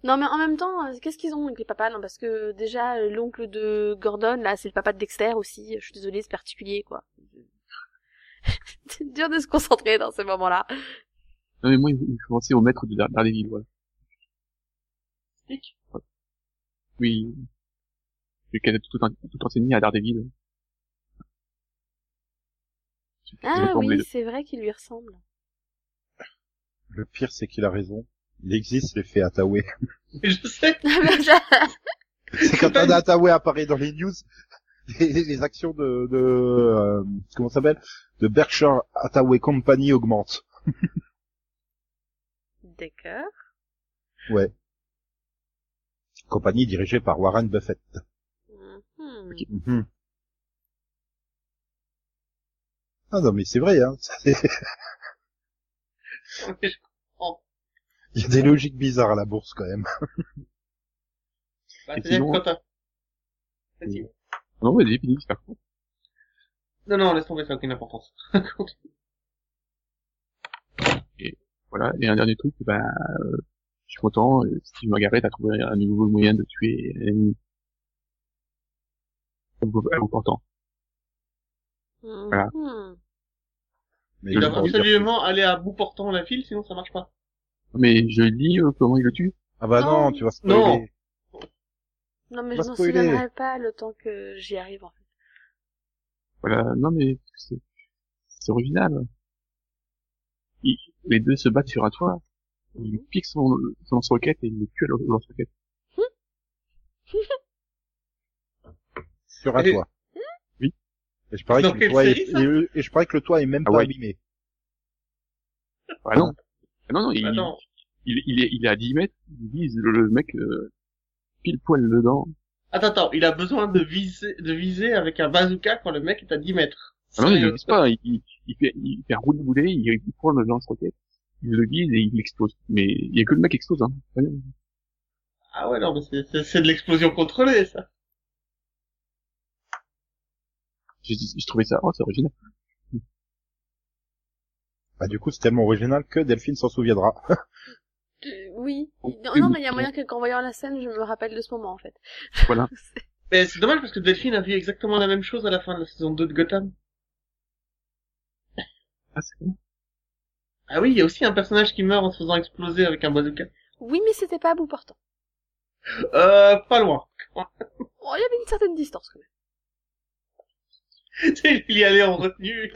Non, mais en même temps, euh, qu'est-ce qu'ils ont avec les papas? Non, parce que déjà, euh, l'oncle de Gordon, là, c'est le papa de Dexter aussi. Je suis désolée, c'est particulier, quoi. c'est <laughs> dur de se concentrer dans ces moments-là. Non, mais moi, il faut penser au maître de Dar- Daredevil, voilà. Stick. Oui. Celui qui a tout, tout enseigné à Daredevil. Ah oui, c'est vrai qu'il lui ressemble. Le pire, c'est qu'il a raison. Il existe l'effet Hathaway. Et je sais, <laughs> C'est quand Anna Hathaway apparaît dans les news, <laughs> les, les actions de, de euh, comment ça s'appelle, de Berkshire Hathaway Company augmentent. <laughs> D'accord. Ouais. Compagnie dirigée par Warren Buffett. Mhm. Mhm. Ah non mais c'est vrai hein. Il y a des logiques bizarres à la bourse quand même. <laughs> Bah, Et sinon- quand Vas-y. Non, vas-y, finis, c'est pas. Non, non, laisse tomber, ça n'a aucune importance. <laughs> Voilà. Et un dernier truc, bah, euh, je suis content, euh, Steve Margaret a trouvé un nouveau moyen de tuer l'ennemi. À bout à bout portant. Voilà. Mhm. Mais Il doit absolument aller à bout portant la file, sinon ça marche pas. Mais je dis euh, comment il le tue? Ah bah non, Non. tu vas spoiler. Non. Non, mais je m'en souviendrai pas le temps que j'y arrive, en fait. Voilà. Non, mais c'est, c'est original. Il- les deux se battent sur un toit. Il Mhm. pique son, son lance-roquette et il le tue à lance-roquette. <laughs> Sur un Et- toit. Oui. Et je parie que le toit est, et, je parie que le toit est même Ah pas ouais. abîmé. Ah non. Ah non, non, il, il, il est, il est à 10 mètres, il vise le, mec, euh, pile poil dedans. Attends, attends, il a besoin de viser, de viser avec un bazooka quand le mec est à 10 mètres. Ah non, il Sérieux. le vise pas, il, il, il fait, il fait un roule boulet, il, il prend le lance-roquette, il le vise et il explose. Mais il y a que le mec qui explose, hein. Ah ouais, non, mais c'est- de l'explosion contrôlée, ça. J'ai j'ai trouvé ça, oh, c'est original. Bah du coup c'est tellement original que Delphine s'en souviendra. <laughs> Euh, oui. Non, mais il y a moyen que qu'en voyant la scène, je me rappelle de ce moment, en fait. <laughs> Voilà. Mais c'est dommage parce que Delphine a vu exactement la même chose à la fin de la saison 2 de Gotham. Ah, c'est bon. Ah oui, il y a aussi un personnage qui meurt en se faisant exploser avec un bazooka. Oui, mais c'était pas à bout portant. Euh, pas loin. Oh, il y avait une certaine distance, quand même. <laughs> Il y allait en retenue,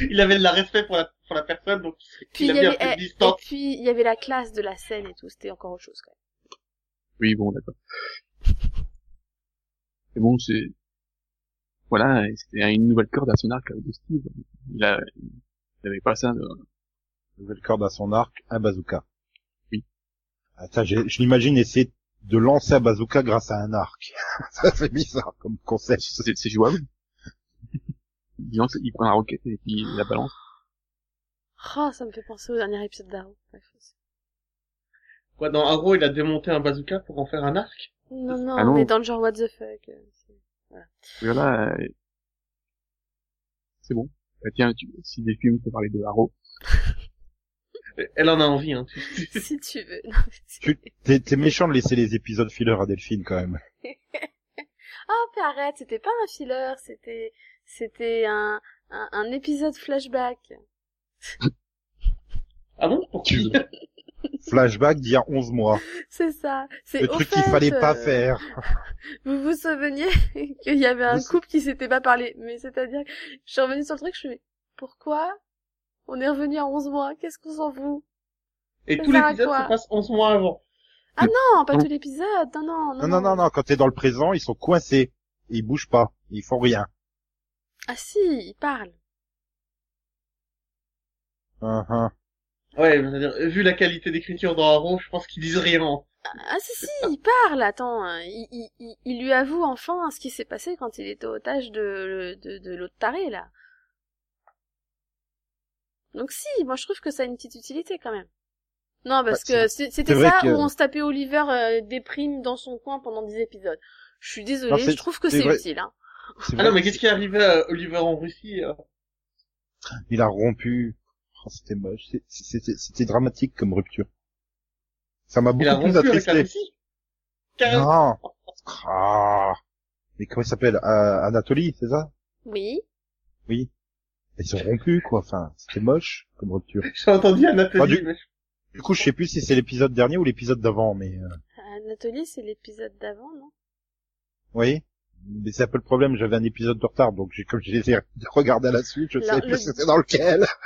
il avait, de la respect pour la, pour la personne, donc Puis il y avait, fait eh, de et distance. puis il y avait la classe de la scène et tout, c'était encore autre chose, quand même. Oui, bon, d'accord. Mais bon, c'est, voilà, c'était une nouvelle corde à son arc de Steve. Il a, il avait pas ça de, Nouvelle corde à son arc, un bazooka. Oui. Ah, ça, je, je l'imagine essayer de lancer un bazooka grâce à un arc. <laughs> ça fait bizarre comme concept. c'est, c'est jouable. Il lance, il prend la roquette et puis il la balance. Oh, ça me fait penser au dernier épisode d'Arrow. Quoi, dans Arrow, il a démonté un bazooka pour en faire un arc? Non, non, Ah non. mais dans le genre what the fuck. euh, c'est- Voilà, euh, c'est bon. Bah, tiens, tu, si des films peut parler de Arrow, Elle en a envie, hein. <laughs> si tu veux. Non, mais c'est- Tu- T'es t'es méchant de laisser les épisodes filler à Delphine quand même. Ah, <laughs> mais arrête, c'était pas un filler, c'était, c'était un, un, un épisode flashback. Ah bon? Pour qui? Flashback d'il y a 11 mois. C'est ça. C'est Le truc qu'il fallait pas euh, faire. <laughs> Vous vous souveniez <laughs> qu'il y avait un couple qui s'était pas parlé. Mais c'est-à-dire, que je suis revenue sur le truc, je me suis dit, pourquoi on est revenu à 11 mois? Qu'est-ce qu'on s'en fout? Et Ça tout l'épisode se passe 11 mois avant. Non, pas Non. tout l'épisode. Non, non, non. Non, non, non, non, quand t'es dans le présent, ils sont coincés. Ils bougent pas. Ils font rien. Ah si, il parle. Hein, hein. Ouais, c'est-à-dire, vu la qualité d'écriture dans Arrow, je pense qu'ils disent rien. Ah si, si, il parle. Attends, hein. il, il, il, il lui avoue enfin ce qui s'est passé quand il était otage de, de, de l'autre taré, là. Donc si, moi je trouve que ça a une petite utilité quand même. Non, parce Bah, que c'est- c'était ça que- où on se tapait Oliver euh, déprime dans son coin pendant 10 épisodes. Je suis désolée, Non, je trouve que c'est utile. Hein. C'est Ah vrai non, mais qu'est-ce qui est arrivé à Oliver en Russie euh Il a rompu. Oh, c'était moche. C'est- C'était c'était dramatique comme rupture. Ça m'a beaucoup Il a plus rompu avec la attristé. Non. Ah. Mais comment il s'appelle? Euh, Anatoly, c'est ça? Oui. Oui. Ils ont rompu, quoi. Enfin, c'était moche comme rupture. <laughs> J'ai entendu Anatoly, Ah, du- mais... Du coup, je sais plus si c'est l'épisode dernier ou l'épisode d'avant, mais euh, Anatolie, c'est l'épisode d'avant, non? Oui. Mais c'est un peu le problème. J'avais un épisode de retard, donc j'ai comme je les ai <laughs> regardés à la suite, je sais plus le- c'était dans lequel. <laughs>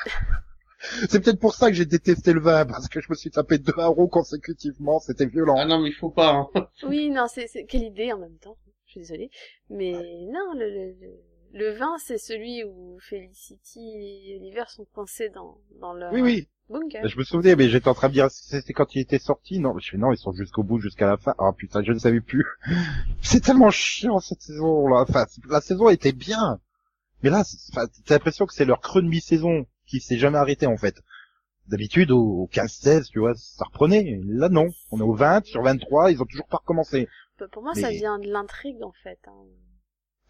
C'est peut-être pour ça que j'ai détesté le vin, parce que je me suis tapé deux haros consécutivement, c'était violent. Ah non, mais il faut pas. Hein. Oui, non, c'est, c'est, quelle idée en même temps. Je suis désolée. Mais non, le, le, le, le vin, c'est celui où Felicity et Oliver sont coincés dans, dans leur Oui, oui, bunker. je me souvenais, mais j'étais en train de dire, c'était quand il était sorti, non, je fais non, ils sont jusqu'au bout, jusqu'à la fin. Ah putain, je ne savais plus. <laughs> C'est tellement chiant cette saison, là. Enfin, la saison était bien. Mais là, t'as l'impression que c'est leur creux de mi-saison qui s'est jamais arrêté, en fait. D'habitude, au, au 15-16, tu vois, ça reprenait. Là, non. On est au 20, sur 23, ils ont toujours pas recommencé. Bah, Pour moi, ça vient de l'intrigue, en fait. Hein.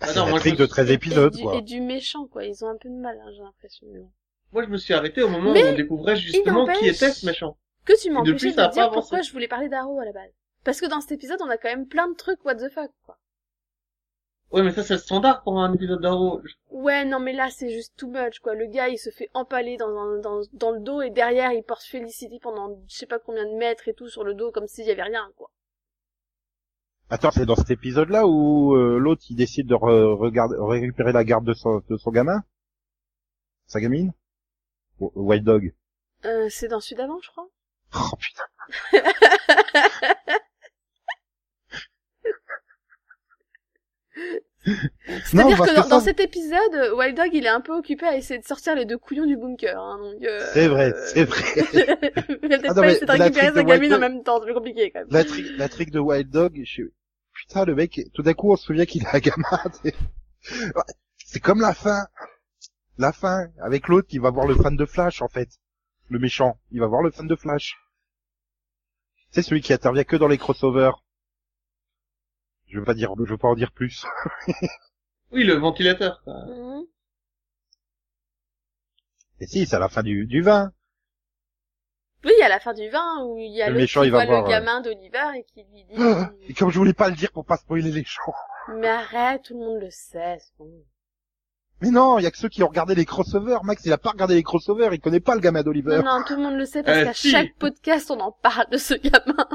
Ah c'est non, un moi, truc je- de 13 Et épisodes, du, quoi. et du méchant, quoi. Ils ont un peu de mal, hein, j'ai l'impression. Moi, je me suis arrêté au moment Mais où on découvrait justement qui était ce méchant. Que tu Et m'empêchais depuis, de dire pourquoi je voulais parler d'Arrow à la base. Parce que dans cet épisode, on a quand même plein de trucs what the fuck, quoi. Ouais, mais ça, c'est le standard pour un épisode d'Arrow. Ouais, non, mais là, c'est juste too much, quoi. Le gars, il se fait empaler dans, un, dans, dans le dos et derrière, il porte Felicity pendant je sais pas combien de mètres et tout sur le dos comme s'il y avait rien, quoi. Attends, c'est dans cet épisode-là où euh, l'autre, il décide de re- regarder, récupérer la garde de son, de son gamin? Sa gamine? Ou- Wild Dog? Euh, c'est dans celui d'avant, je crois. Oh putain. <laughs> C'est-à-dire que dans, ça- dans cet épisode, Wild Dog, il est un peu occupé à essayer de sortir les deux couillons du bunker, hein, donc, euh... C'est vrai, c'est vrai. il <laughs> a peut-être Ah pas de récupérer sa gamine en même temps, c'est plus compliqué, quand même. La, tri- la trick de Wild Dog, je... putain, le mec, tout d'un coup, on se souvient qu'il est un gamin. <laughs> c'est- comme la fin. La fin, avec l'autre qui va voir le fan de Flash, en fait. Le méchant, il va voir le fan de Flash. C'est celui qui intervient que dans les crossovers. Je veux pas dire, je veux pas en dire plus. <laughs> Oui, le ventilateur. quoi. Mhm. Et si, c'est à la fin du, du 20. Oui, à la fin du vin, où il y a Le l'autre méchant, qui il va voit voir, le euh, gamin d'Oliver et qui lui dit... Et comme je voulais pas le dire pour pas spoiler les gens. Mais arrête, tout le monde le sait, c'est bon. Mais non, il y a que ceux qui ont regardé les crossovers. Max, il a pas regardé les crossovers, il connaît pas le gamin d'Oliver. Non, non, tout le monde le sait parce Euh, qu'à si. chaque podcast, on en parle de ce gamin.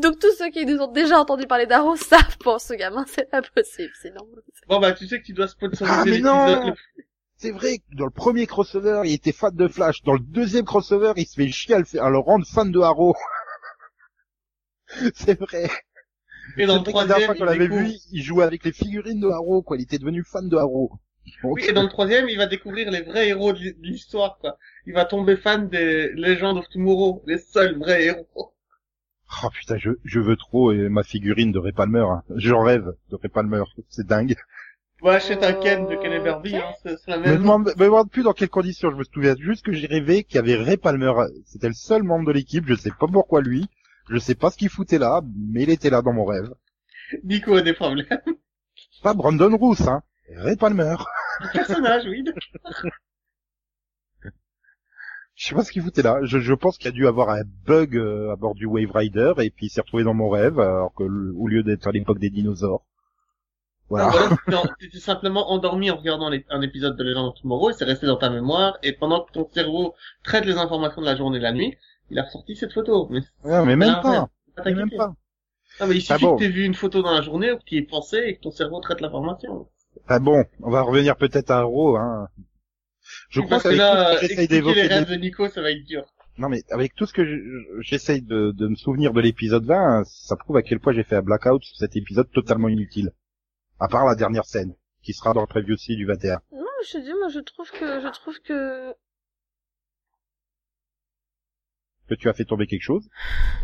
Donc tous ceux qui nous ont déjà entendu parler d'Arrow savent pour ce gamin, c'est pas possible, sinon. Bon, bah, tu sais que tu dois sponsoriser Ah, mais non le- C'est vrai que dans le premier crossover, il était fan de Flash. Dans le deuxième crossover, il se fait chier à le, à le rendre fan de Arrow. <laughs> c'est vrai. Et dans le la dernière troisième, fois qu'on il l'avait découvre- vu, il jouait avec les figurines de Arrow, quoi. Il était devenu fan de Arrow. Donc, Oui, et dans le troisième, il va découvrir les vrais héros de l'hi- de l'histoire, quoi. Il va tomber fan des Legends of Tomorrow, les seuls vrais héros. Oh putain, je, je veux trop euh, ma figurine de Ray Palmer. hein. J'en rêve de Ray Palmer. C'est dingue. Ouais, achète un Ken de Ken et Barbie, hein, c'est c'est la Me même. demande, me demande plus dans quelles conditions. Je me souviens juste que j'ai rêvé qu'il y avait Ray Palmer. C'était le seul membre de l'équipe. Je sais pas pourquoi lui. Je sais pas ce qu'il foutait là, mais il était là dans mon rêve. Nico a des problèmes. Pas Brandon Roos, hein. Ray Palmer. Personnage, oui. Je sais pas ce qu'il foutait là. Je, je pense qu'il a dû avoir un bug euh, à bord du Wave Rider et puis il s'est retrouvé dans mon rêve alors que le- au lieu d'être à l'époque des dinosaures. Voilà. Ah, voilà, <laughs> tu t'es simplement endormi en regardant les- un épisode de Legends of Tomorrow et c'est resté dans ta mémoire et pendant que ton cerveau traite les informations de la journée et de la nuit, il a ressorti cette photo. Mais Ouais, mais même pas. Mais même pas. Ah, mais il Ah suffit bon. que t'aies vu une photo dans la journée ou que tu y aies pensé et que ton cerveau traite l'information. Ah bon, on va revenir peut-être à Arrow, hein. Je crois que là, expliquer les rêves de- de Nico, ça va être dur. non mais avec tout ce que je- j'essaye de, de me souvenir de l'épisode 20, ça prouve à quel point j'ai fait un blackout sur cet épisode totalement inutile. À part la dernière scène, qui sera dans le preview aussi du 21. Non, je te dis, moi, je trouve que, je trouve que, Que tu as fait tomber quelque chose?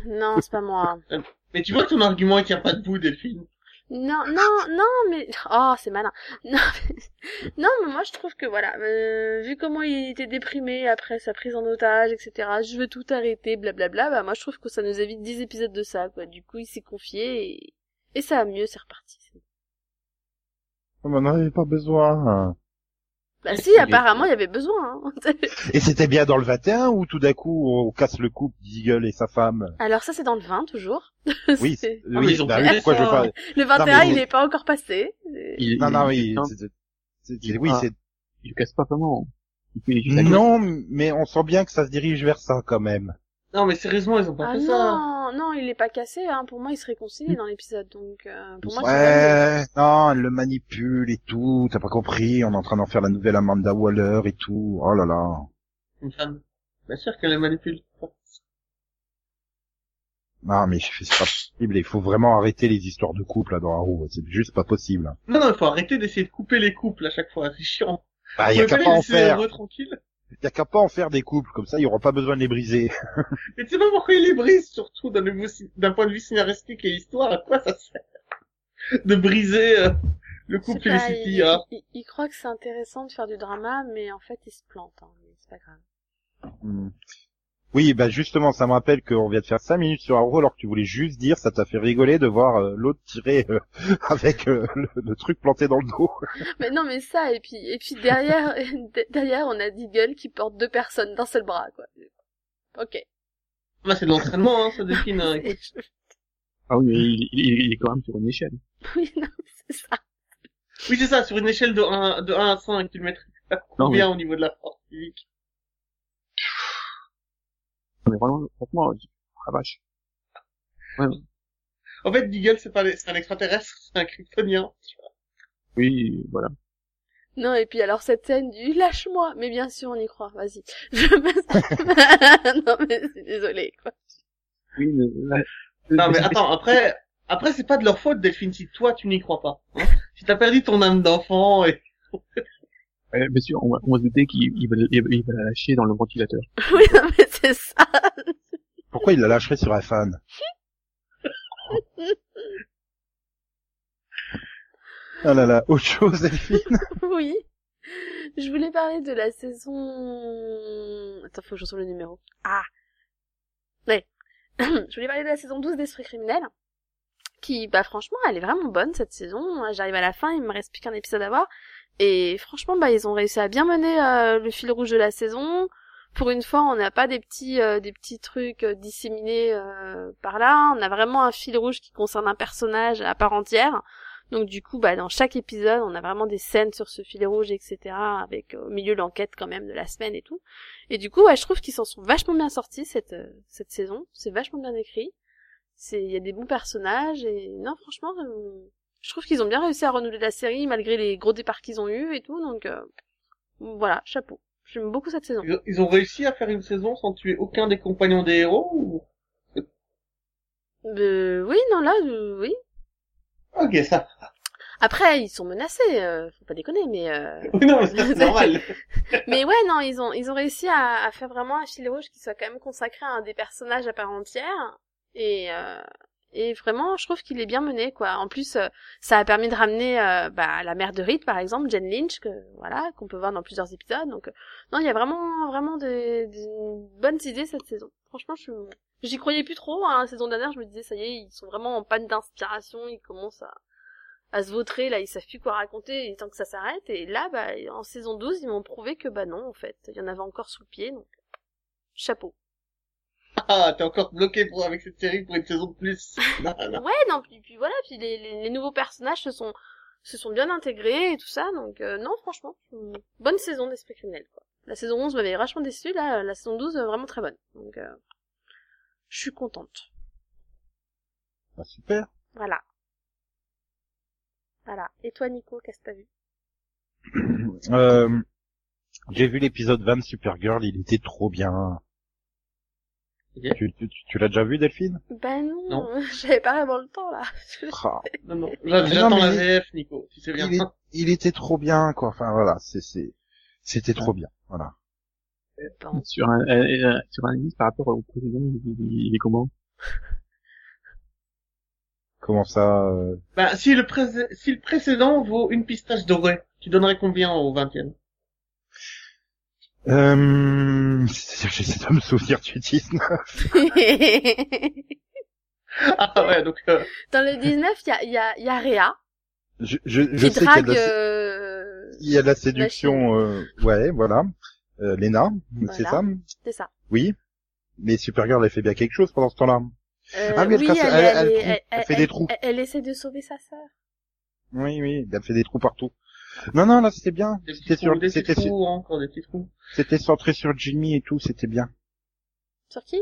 non, c'est pas moi. <laughs> Mais tu vois ton argument est qu'il n'y a pas de bout, Delphine. Non, non, non, mais oh, c'est malin. <laughs> Non, mais... non, mais moi je trouve que voilà, euh, vu comment il était déprimé après sa prise en otage, etc. Je veux tout arrêter, blablabla. Bah moi je trouve que ça nous évite 10 épisodes de ça, quoi. Du coup, il s'est confié et et ça va mieux, c'est reparti. On n'en avait pas besoin. Bah si, apparemment il y avait besoin. Hein. <laughs> Et c'était bien dans le 21 ou tout d'un coup on casse le couple d'Eagle et sa femme Alors ça c'est dans le 20 toujours. <laughs> Oui, <laughs> C'est- Ah, oui, ils ont bah fait oui, pourquoi je veux ça. pas... Le 21 mais- il est pas encore passé. Il, Non, non, il- oui, non, c'est- c'est- Il- oui, ah. c'est... il casse pas. Non, mais on sent bien que ça se dirige vers ça quand même. Non, mais sérieusement, ils ont pas Ah fait ça. non, non, non, il est pas cassé. Hein. Pour moi, il se réconcilie dans l'épisode. Donc, euh, pour moi. Ouais, non, elle le manipule et tout, t'as pas compris, on est en train d'en faire la nouvelle Amanda Waller et tout, oh là là. Une femme. Bien sûr qu'elle les manipule. Non mais c'est pas possible, il faut vraiment arrêter les histoires de couple là dans Arrow, c'est juste pas possible. Non, non, il faut arrêter d'essayer de couper les couples à chaque fois, c'est chiant. Bah y a qu'à pas en faire, heureux tranquille. Y a qu'à pas en faire des couples, comme ça il y aura pas besoin de les briser. <laughs> Mais tu sais pas pourquoi il les brise, surtout d'un point de vue scénaristique et histoire, à quoi ça sert De briser euh, le couple pas, Felicity, il, hein? il- il croit que c'est intéressant de faire du drama, mais en fait, il se plante. Hein. mais C'est pas grave. Hmm. Oui, bah justement, ça me rappelle qu'on vient de faire 5 minutes sur Arrow alors que tu voulais juste dire, ça t'a fait rigoler de voir euh, l'autre tirer euh, <laughs> avec euh, le, le truc planté dans le dos. <laughs> Mais non, mais ça, et puis, et puis derrière, <laughs> de- derrière, on a Deagle qui porte deux personnes d'un seul bras, quoi. Ok. Bah, c'est de l'entraînement, hein, ça. Et je- Ah oui, mais il, il- il est quand même sur une échelle. Oui, non, c'est ça. Oui, c'est ça, sur une échelle de 1, de 1 à 5, tu le mettrais à combien au niveau de la force physique Mais vraiment, franchement, je- ah vache. En fait, Deagle, c'est pas les- c'est un extraterrestre, <laughs> c'est un kryptonien. Oui, voilà. Non, et puis alors cette scène du lâche-moi, mais bien sûr on y croit, vas-y. <laughs> Je... <laughs> non mais c'est désolé quoi. Oui, mais, là- Non, mais attends, après, après, c'est pas de leur faute, Delphine, si toi, tu n'y crois pas. Hein si t'as perdu ton âme d'enfant et... Euh, bien sûr, on va, on va se douter qu'il il va, il va- il va la lâcher dans le ventilateur. oui, non mais c'est ça. Pourquoi il la lâcherait sur un fan? Ah là là, autre chose, Delphine? <laughs> Oui. Je voulais parler de la saison... Attends, faut que je retrouve le numéro. Ah. Ouais. <clears throat> je voulais parler de la saison 12 d'Esprit criminel. Qui, bah franchement, elle est vraiment bonne cette saison. J'arrive à la fin, il me reste plus qu'un épisode à voir. Et franchement, bah ils ont réussi à bien mener euh, le fil rouge de la saison. Pour une fois, on n'a pas des petits euh, des petits trucs euh, disséminés euh, par là. On a vraiment un fil rouge qui concerne un personnage à part entière. Donc du coup, bah dans chaque épisode, on a vraiment des scènes sur ce fil rouge, etc. Avec euh, au milieu l'enquête quand même de la semaine et tout. Et du coup, ouais, je trouve qu'ils s'en sont vachement bien sortis cette cette saison. C'est vachement bien écrit. C'est il y a des bons personnages et non, franchement, je trouve qu'ils ont bien réussi à renouveler la série malgré les gros départs qu'ils ont eu et tout. Donc voilà, chapeau. J'aime beaucoup cette saison. Ils ont- Ils ont réussi à faire une saison sans tuer aucun des compagnons des héros ou... Euh, oui, non là, euh, oui. Ok, ça. Après, ils sont menacés, euh, faut pas déconner, mais euh, <laughs> Oui, non, c'est normal. <laughs> mais ouais, non, ils ont ils ont réussi à, à faire vraiment un fil rouge qui soit quand même consacré à un des personnages à part entière et euh, et vraiment, je trouve qu'il est bien mené quoi. En plus, euh, ça a permis de ramener euh, bah, la mère de Reed par exemple, Jen Lynch, que voilà, qu'on peut voir dans plusieurs épisodes. Donc euh, non, il y a vraiment vraiment des, bonnes idées cette saison. Franchement, je J'y croyais plus trop, hein. la saison dernière, je me disais, ça y est, ils sont vraiment en panne d'inspiration, ils commencent à, à se vautrer, là, ils savent plus quoi raconter, est temps que ça s'arrête, et là, bah, en saison 12, ils m'ont prouvé que, bah non, en fait, il y en avait encore sous le pied, donc, chapeau. Ah, t'es encore bloqué pour, avec cette série pour une saison de plus. <laughs> Non, non. Ouais, non, puis, puis voilà, puis les, les, les nouveaux personnages se sont, se sont bien intégrés et tout ça, donc, euh, non, franchement, euh, bonne saison d'Esprit criminel, quoi. La saison 11 m'avait vachement déçu, là, la saison 12, euh, vraiment très bonne, donc, euh, je suis contente. Bah, super. Voilà. Voilà. Et toi, Nico, qu'est-ce que t'as vu <clears throat> Euh, j'ai vu l'épisode 20 de Supergirl, il était trop bien. Ok. Tu, tu, tu- tu l'as déjà vu, Delphine? Ben non, Non. <laughs> j'avais pas vraiment le temps, là. Ah, <laughs> Non, non. J'attends la VF, Nico. Tu sais bien. il, est- il était trop bien, quoi. Enfin, voilà, c'est, c'est, c'était trop bien. Voilà. Bon. Sur un, euh, euh, sur un indice par rapport au précédent, il, il- il est comment? Comment ça euh, Bah, si le, pré- si le précédent vaut une pistache dorée, tu donnerais combien au 20e euh... J'essaie de me souvenir du 19. <laughs> Ah ouais, donc... Euh, Dans le 19, il y a, il y a, il y a Réa, Je, je, je sais qu'il y a de la, euh... il y a de la séduction, euh, ouais, voilà. Euh, Lena, c'est ça Voilà. c'est ça. Oui. Mais Supergirl, elle fait bien quelque chose pendant ce temps-là. Euh, Ah oui, elle oui, casse- elle, elle- elle, fait des trous. Elle, elle essaie de sauver sa sœur. Oui, oui, elle fait des trous partout. Non, non, là, c'était bien. C'était sur, c'était, trous, encore des petits trous. c'était centré sur Jimmy et tout, c'était bien. Sur qui?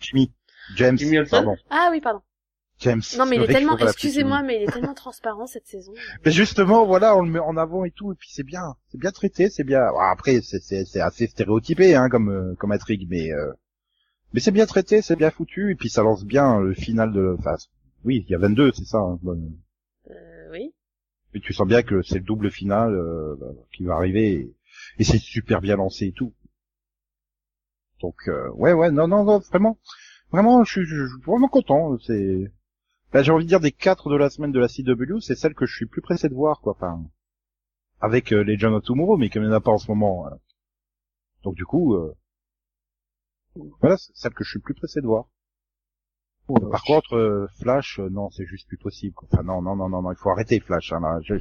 Jimmy. James, Jimmy Olsen? pardon. Ah oui, pardon. James. Non, mais il est tellement, excusez-moi, mais il est tellement <laughs> transparent cette saison. Mais justement, voilà, on le met en avant et tout, et puis c'est bien, c'est bien traité, c'est bien. Bon, après, c'est c'est c'est assez stéréotypé, hein, comme euh, comme intrigue, mais euh, mais c'est bien traité, c'est bien foutu, et puis ça lance bien le final de. Enfin, oui, il y a 22, c'est ça. hein, bon. Euh, oui. Et tu sens bien que c'est le double final euh, qui va arriver, et, c'est super bien lancé et tout. Donc euh, ouais, ouais, non, non, non, vraiment, vraiment, je suis, vraiment content. C'est, ben, j'ai envie de dire des quatre de la semaine de la CW, c'est celle que je suis plus pressé de voir, quoi. Enfin, avec euh, les John of Tomorrow, mais comme il n'y en a pas en ce moment. Donc du coup, euh, voilà, celle que je suis plus pressé de voir. Par contre, euh, Flash, euh, non, c'est juste plus possible. quoi. Enfin, non, non, non, non, non, il faut arrêter Flash. Hein, là. Je-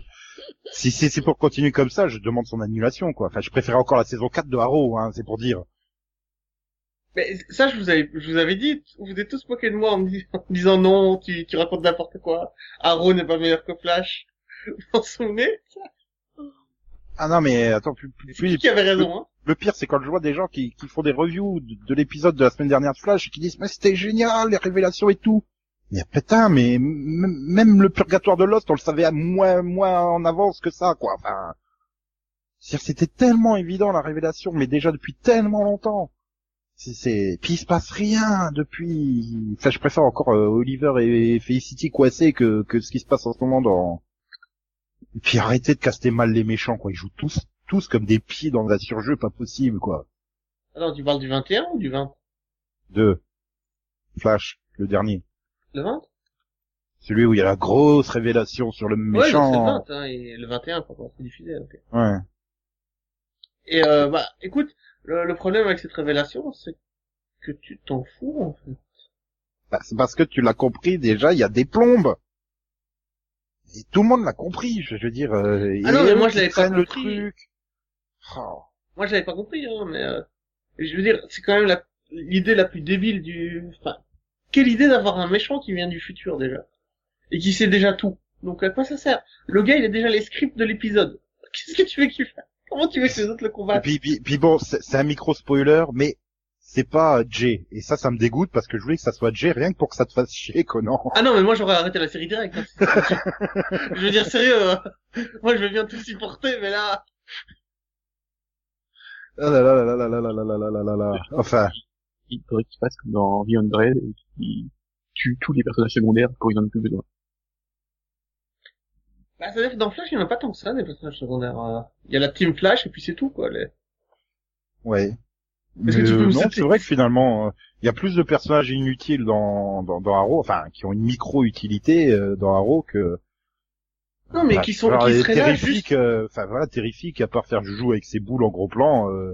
Si c'est c'est pour continuer comme ça, je demande son annulation, quoi. Enfin, je préfère encore la saison 4 de Arrow, hein, c'est pour dire. Mais ça, je vous avais, je vous avais dit, vous êtes tous moqués de moi en me, dis- en me disant non, tu, tu racontes n'importe quoi. Arrow n'est pas meilleur que Flash. Vous vous en souvenez? Ah non, mais attends, plus, plus, qui qui avait raison, hein? Le pire, c'est quand je vois des gens qui, font des reviews de, de l'épisode de la semaine dernière de Flash et qui disent mais c'était génial, les révélations et tout. Mais putain, mais même le purgatoire de Lost, on le savait à moins, moins en avance que ça, quoi. Enfin, c'était tellement évident la révélation, mais déjà depuis tellement longtemps. C'est, puis il se passe rien depuis. Enfin, je préfère encore euh, Oliver et Felicity coincés que que ce qui se passe en ce moment dans. Et puis arrêtez de caster mal les méchants, quoi. Ils jouent tous, tous comme des pieds dans un surjeu pas possible, quoi. Attends, tu parles du 21 ou du 20 De Flash, le dernier. Le 20 Celui où il y a la grosse révélation sur le Ouais, donc c'est le méchant. 20, hein, et le 21, quand on s'est diffusé, ok. Ouais. Et euh, bah, écoute, le, le problème avec cette révélation, c'est que tu t'en fous, en fait. Bah, c'est parce que tu l'as compris déjà, il y a des plombes. Et tout le monde l'a compris, je, veux dire. euh, Ah non, mais moi, je l'avais pas traînent le compris. truc. Oh. Moi, je l'avais pas compris, hein, mais euh, je veux dire, c'est quand même la- l'idée la plus débile du... Enfin, quelle idée d'avoir un méchant qui vient du futur, déjà. Et qui sait déjà tout. Donc, à quoi ça sert? Le gars, il a déjà les scripts de l'épisode. <laughs> Qu'est-ce que tu veux qu'il fasse? Comment tu veux que les autres le Et combattent? Puis, puis, puis bon, c'est c'est un micro spoiler, mais c'est pas Jay. Et ça, ça me dégoûte parce que je voulais que ça soit Jay rien que pour que ça te fasse chier, Conan. Ah non, mais moi, j'aurais arrêté la série direct. hein. <laughs> je veux dire, sérieux, hein. moi, je veux bien tout supporter, mais là... Ah là là là là là là là là là là là là. Enfin, Il faudrait qu'il fasse comme dans Beyond Dread et qu'il tue tous les personnages secondaires quand il en a plus besoin. Bah, c'est-à-dire que dans Flash, il n'y en a pas tant que ça, des personnages secondaires. euh. Il y a la Team Flash, et puis c'est tout, quoi. Les... ouais. Mais Est-ce que tu peux euh, me non, c'est vrai que finalement, euh, il y a plus de personnages inutiles dans, dans, dans Arrow, enfin, qui ont une micro-utilité euh, dans Arrow que... Non, mais Enfin, qui sont, qui seraient là terrifiques, juste... euh, enfin voilà, terrifique, à part faire joujou avec ses boules en gros plan, euh,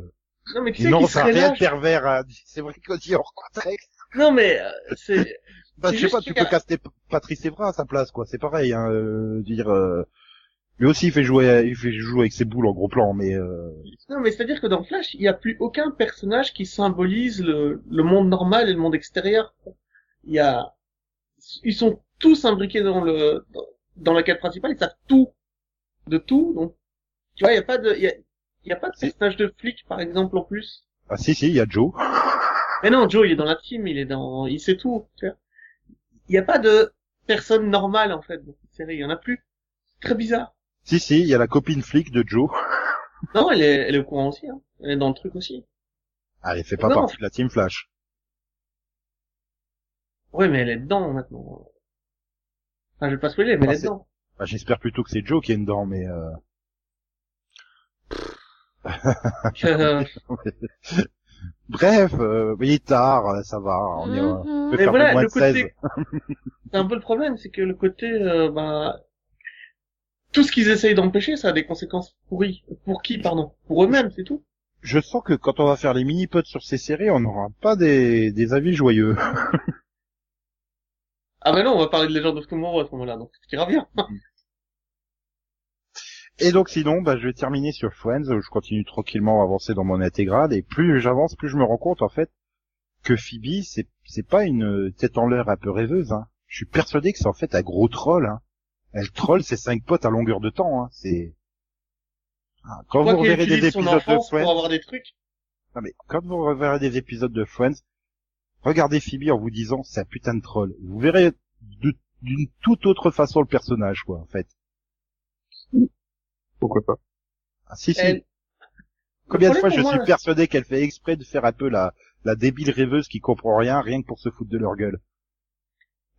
Non, mais tu sais, non, qui ça rien de pervers, hein. c'est vrai qu'on dit hors contexte. Non, mais, euh, c'est... <laughs> Bah, C'est je sais pas, tu peux caster Patrice Evra à sa place, quoi, c'est pareil, hein, euh, dire... Euh... Lui aussi, il fait jouer, il fait jouer avec ses boules en gros plan, mais... Euh... Non, mais c'est-à-dire que dans Flash, il n'y a plus aucun personnage qui symbolise le, le monde normal et le monde extérieur. Il y a... Ils sont tous imbriqués dans le... Dans, dans la quête principale, ils savent tout. De tout, donc... Tu vois, il n'y a pas de... Il y a, y a pas de personnage de flic, par exemple, en plus. Ah si, si, il y a Joe. Mais non, Joe, il est dans la team, il est dans, il sait tout, tu vois. Il n'y a pas de personne normale, en fait, dans cette série. Il y en a plus. C'est très bizarre. Si, si, il y a la copine flic de Joe. <laughs> Non, elle est, elle est au courant aussi, hein. Elle est dans le truc aussi. Ah, elle fait pas Non. partie de la Team Flash. Oui, mais elle est dedans, maintenant. Enfin, je vais pas spoiler, mais elle est dedans. Bah, J'espère plutôt que c'est Joe qui est dedans, mais... Euh... Euh, <laughs> Bref, euh, il est tard, euh, ça va, on est, on peut Mais faire voilà, moins le de 16. côté, <laughs> c'est un peu le problème, c'est que le côté, euh, bah, tout ce qu'ils essayent d'empêcher, ça a des conséquences pourries. Pour qui, pardon? Pour eux-mêmes, c'est tout. Je sens que quand on va faire les mini-pods sur ces séries, on n'aura pas des, des avis joyeux. <laughs> Ah bah non, on va parler de Legend of Tomorrow à ce moment-là, donc ce qui revient. Et donc sinon, bah, je vais terminer sur Friends, où je continue tranquillement à avancer dans mon intégrale, et plus j'avance, plus je me rends compte, en fait, que Phoebe, c'est, c'est pas une tête en l'air un peu rêveuse, hein. Je suis persuadé que c'est en fait un gros troll, hein. Elle troll ses cinq potes à longueur de temps, hein. C'est... Ah, Quand Quoi vous reverrez des épisodes de Friends, pour avoir des trucs. Non mais quand vous reverrez des épisodes de Friends, regardez Phoebe en vous disant c'est un putain de troll. Vous verrez de- d'une toute autre façon le personnage, quoi, en fait. Pourquoi pas Ah, si, si. Elle- Combien de fois je suis persuadé qu'elle fait exprès de faire un peu la, la débile rêveuse qui comprend rien, rien que pour se foutre de leur gueule.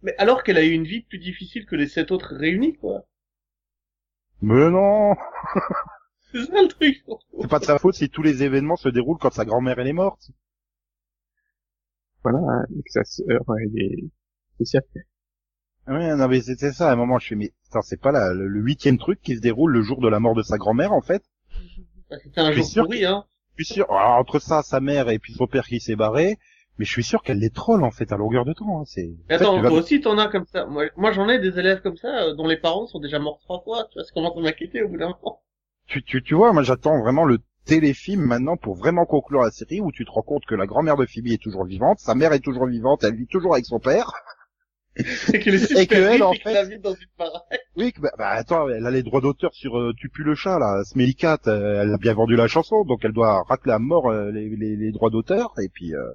Mais alors qu'elle a eu une vie plus difficile que les sept autres réunis, quoi. Mais non <laughs> C'est ça le truc. je trouve. C'est pas de sa faute si tous les événements se déroulent quand sa grand-mère elle est morte. Voilà, hein, et que sa sœur, elle est spéciale. Ouais, non mais c'était ça, à un moment je fais, mais attends, c'est pas la- le le huitième truc qui se déroule le jour de la mort de sa grand-mère en fait? Bah, C'était un suis jour sûr pourri, hein. Je suis sûr, alors, entre ça, sa mère et puis son père qui s'est barré, mais je suis sûr qu'elle les troll en fait à longueur de temps. Hein. C'est. En fait, attends, vas- toi aussi t'en as comme ça. Moi, moi j'en ai des élèves comme ça, euh, dont les parents sont déjà morts trois fois. Tu vois, ça commence à m'inquiéter au bout d'un moment. tu, tu, tu vois, moi j'attends vraiment le téléfilm maintenant pour vraiment conclure la série où tu te rends compte que la grand-mère de Phoebe est toujours vivante, sa mère est toujours vivante, elle vit toujours avec son père. <laughs> Et qu'elle est super Et que elle, en fait- dans une baraque. Oui, que- bah, bah, attends, elle a les droits d'auteur sur euh, Tu pues le chat là, Smelly Cat, euh, elle a bien vendu la chanson, donc elle doit racler à mort euh, les, les, les droits d'auteur et puis. Euh...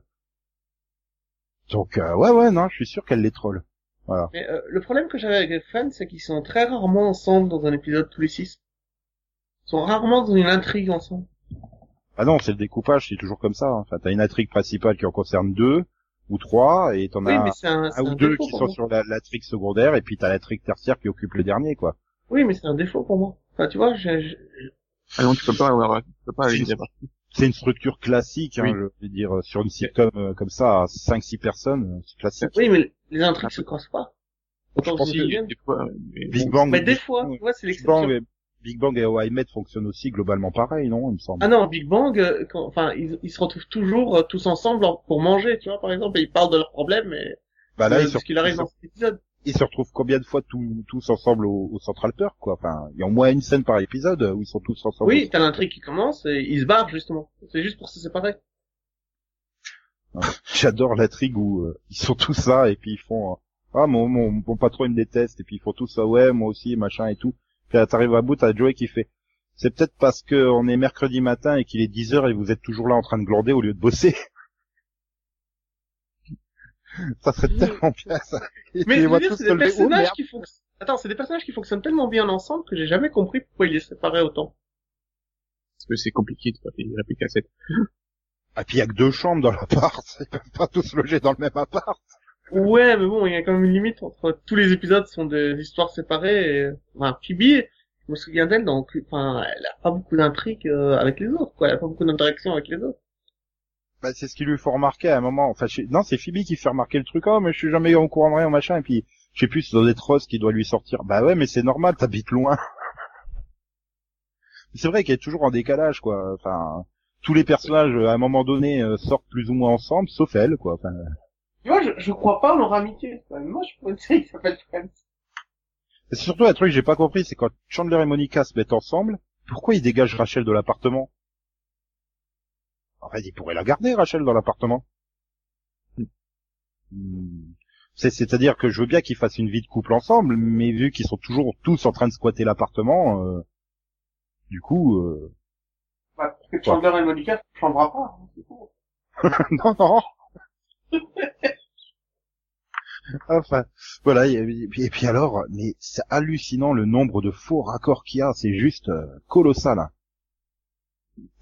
Donc ouais ouais non, je suis sûr qu'elle les troll. Voilà. Mais euh, le problème que j'avais avec les fans, c'est qu'ils sont très rarement ensemble dans un épisode tous les six. Ils sont rarement dans une intrigue ensemble. Ah non, c'est le découpage, c'est toujours comme ça. hein. Enfin, t'as une intrigue principale qui en concerne deux ou trois, et t'en Oui, as un, ou deux qui sont moi. sur la, la trique secondaire, et puis t'as la trique tertiaire qui occupe le dernier, quoi. Oui, mais c'est un défaut pour moi. Enfin, tu vois, je, je- Ah non, tu peux pas avoir, tu peux pas. C'est une structure classique, hein, Oui. je veux dire, euh, sur une sitcom euh, comme ça, à 5-6 personnes, euh, c'est classique. oui, mais les intrigues se croisent pas. Autant pense que que- je. Des fois, mais Big bon, Bang, Mais des Big- fois, tu vois, c'est Big l'exception. Bang, Big Bang et How I Met fonctionnent aussi globalement pareil, non, il me semble. Ah non, Big Bang, euh, quand- enfin, ils, ils se retrouvent toujours euh, tous ensemble en- pour manger, tu vois, par exemple, et ils parlent de leurs problèmes et bah là, ils se, qu'il arrive ils dans cet épisode. ils se retrouvent combien de fois tous, tous ensemble au, au Central Perk, quoi. Enfin, il y a au moins une scène par épisode où ils sont tous ensemble. Oui, t'as l'intrigue qui commence et ils se barrent, justement. C'est juste pour se séparer. <laughs> J'adore l'intrigue où euh, ils sont tous là et puis ils font euh, ah mon, mon mon patron il me déteste et puis ils font tout ça ouais moi aussi machin et tout. Puis là t'arrives à bout t'as Joey qui fait c'est peut-être parce que on est mercredi matin et qu'il est 10 heures et vous êtes toujours là en train de glander au lieu de bosser. <laughs> ça serait tellement bien ça. Et Mais c'est se des lever, oh, personnages qui fonctionnent. Attends, c'est des personnages qui fonctionnent tellement bien ensemble que j'ai jamais compris pourquoi ils les séparaient autant. parce que c'est compliqué de faire des répliques à 7. Ah puis il y a que deux chambres dans l'appart, <laughs> ils peuvent pas tous loger dans le même appart. Ouais, mais bon, il y a quand même une limite entre tous les épisodes sont des histoires séparées. Enfin, Phoebe, je me souviens d'elle, donc, enfin, elle a pas beaucoup d'intrigues euh, avec les autres, quoi. Elle a pas beaucoup d'interactions avec les autres. Bah, c'est ce qui lui faut remarquer à un moment. Enfin, je- non, c'est Phoebe qui fait remarquer le truc. Oh, mais je suis jamais au courant de rien, machin. Et puis, je sais plus, c'est dans des qui doit lui sortir. Bah ouais, mais c'est normal, t'habites loin. <laughs> c'est vrai qu'elle est toujours en décalage, quoi. Enfin, tous les personnages, à un moment donné, euh, sortent plus ou moins ensemble, sauf elle, quoi. Enfin, Tu vois, je, je crois pas en leur amitié. C'est quand même moche pour une série qui s'appelle Friends. c'est surtout un truc que j'ai pas compris, c'est quand Chandler et Monica se mettent ensemble, pourquoi ils dégagent Rachel de l'appartement? En fait, ils pourraient la garder, Rachel, dans l'appartement. Hmm. C'est, c'est-à-dire que je veux bien qu'ils fassent une vie de couple ensemble, mais vu qu'ils sont toujours tous en train de squatter l'appartement, euh, du coup, euh, Bah, parce que Chandler et Monica ne changera pas. hein, <laughs> non, non. <laughs> enfin, voilà, et, puis, alors, mais c'est hallucinant le nombre de faux raccords qu'il y a, c'est juste euh, colossal. hein.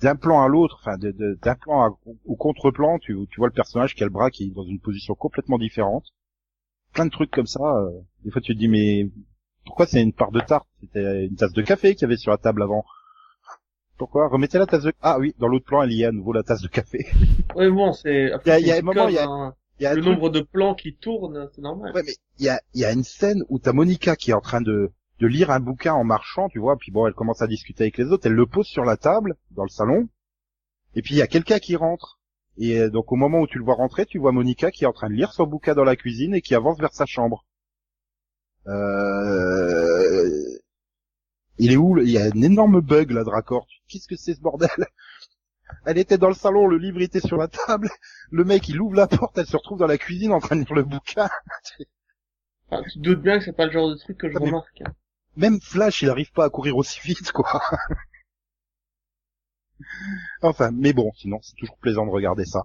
D'un plan à l'autre, enfin, d'un plan au contre-plan, tu, tu vois le personnage qui a le bras qui est dans une position complètement différente. Plein de trucs comme ça. euh, des fois, tu te dis, mais pourquoi c'est une part de tarte? C'était une tasse de café qu'il y avait sur la table avant. Pourquoi? Remettez la tasse de... Ah oui, dans l'autre plan, il y a à nouveau la tasse de café. <laughs> Ouais, bon, c'est, Il y a- y un moment, il y a- y le truc- nombre de plans qui tournent, c'est normal. Ouais, mais il y a, il y a une scène où t'as Monica qui est en train de, de lire un bouquin en marchant, tu vois, puis bon, elle commence à discuter avec les autres, elle le pose sur la table, dans le salon, et puis il y a quelqu'un qui rentre. Et euh, donc au moment où tu le vois rentrer, tu vois Monica qui est en train de lire son bouquin dans la cuisine et qui avance vers sa chambre. Euh... Il est où Il y a un énorme bug là, Dracor. Qu'est-ce que c'est ce bordel <laughs> Elle était dans le salon, le livre était sur la table, le mec il ouvre la porte, elle se retrouve dans la cuisine en train de lire le bouquin. Enfin, tu te doutes bien que c'est pas le genre de truc que je Ah, remarque. hein. même Flash, il arrive pas à courir aussi vite, quoi. enfin, mais bon, sinon, c'est toujours plaisant de regarder ça.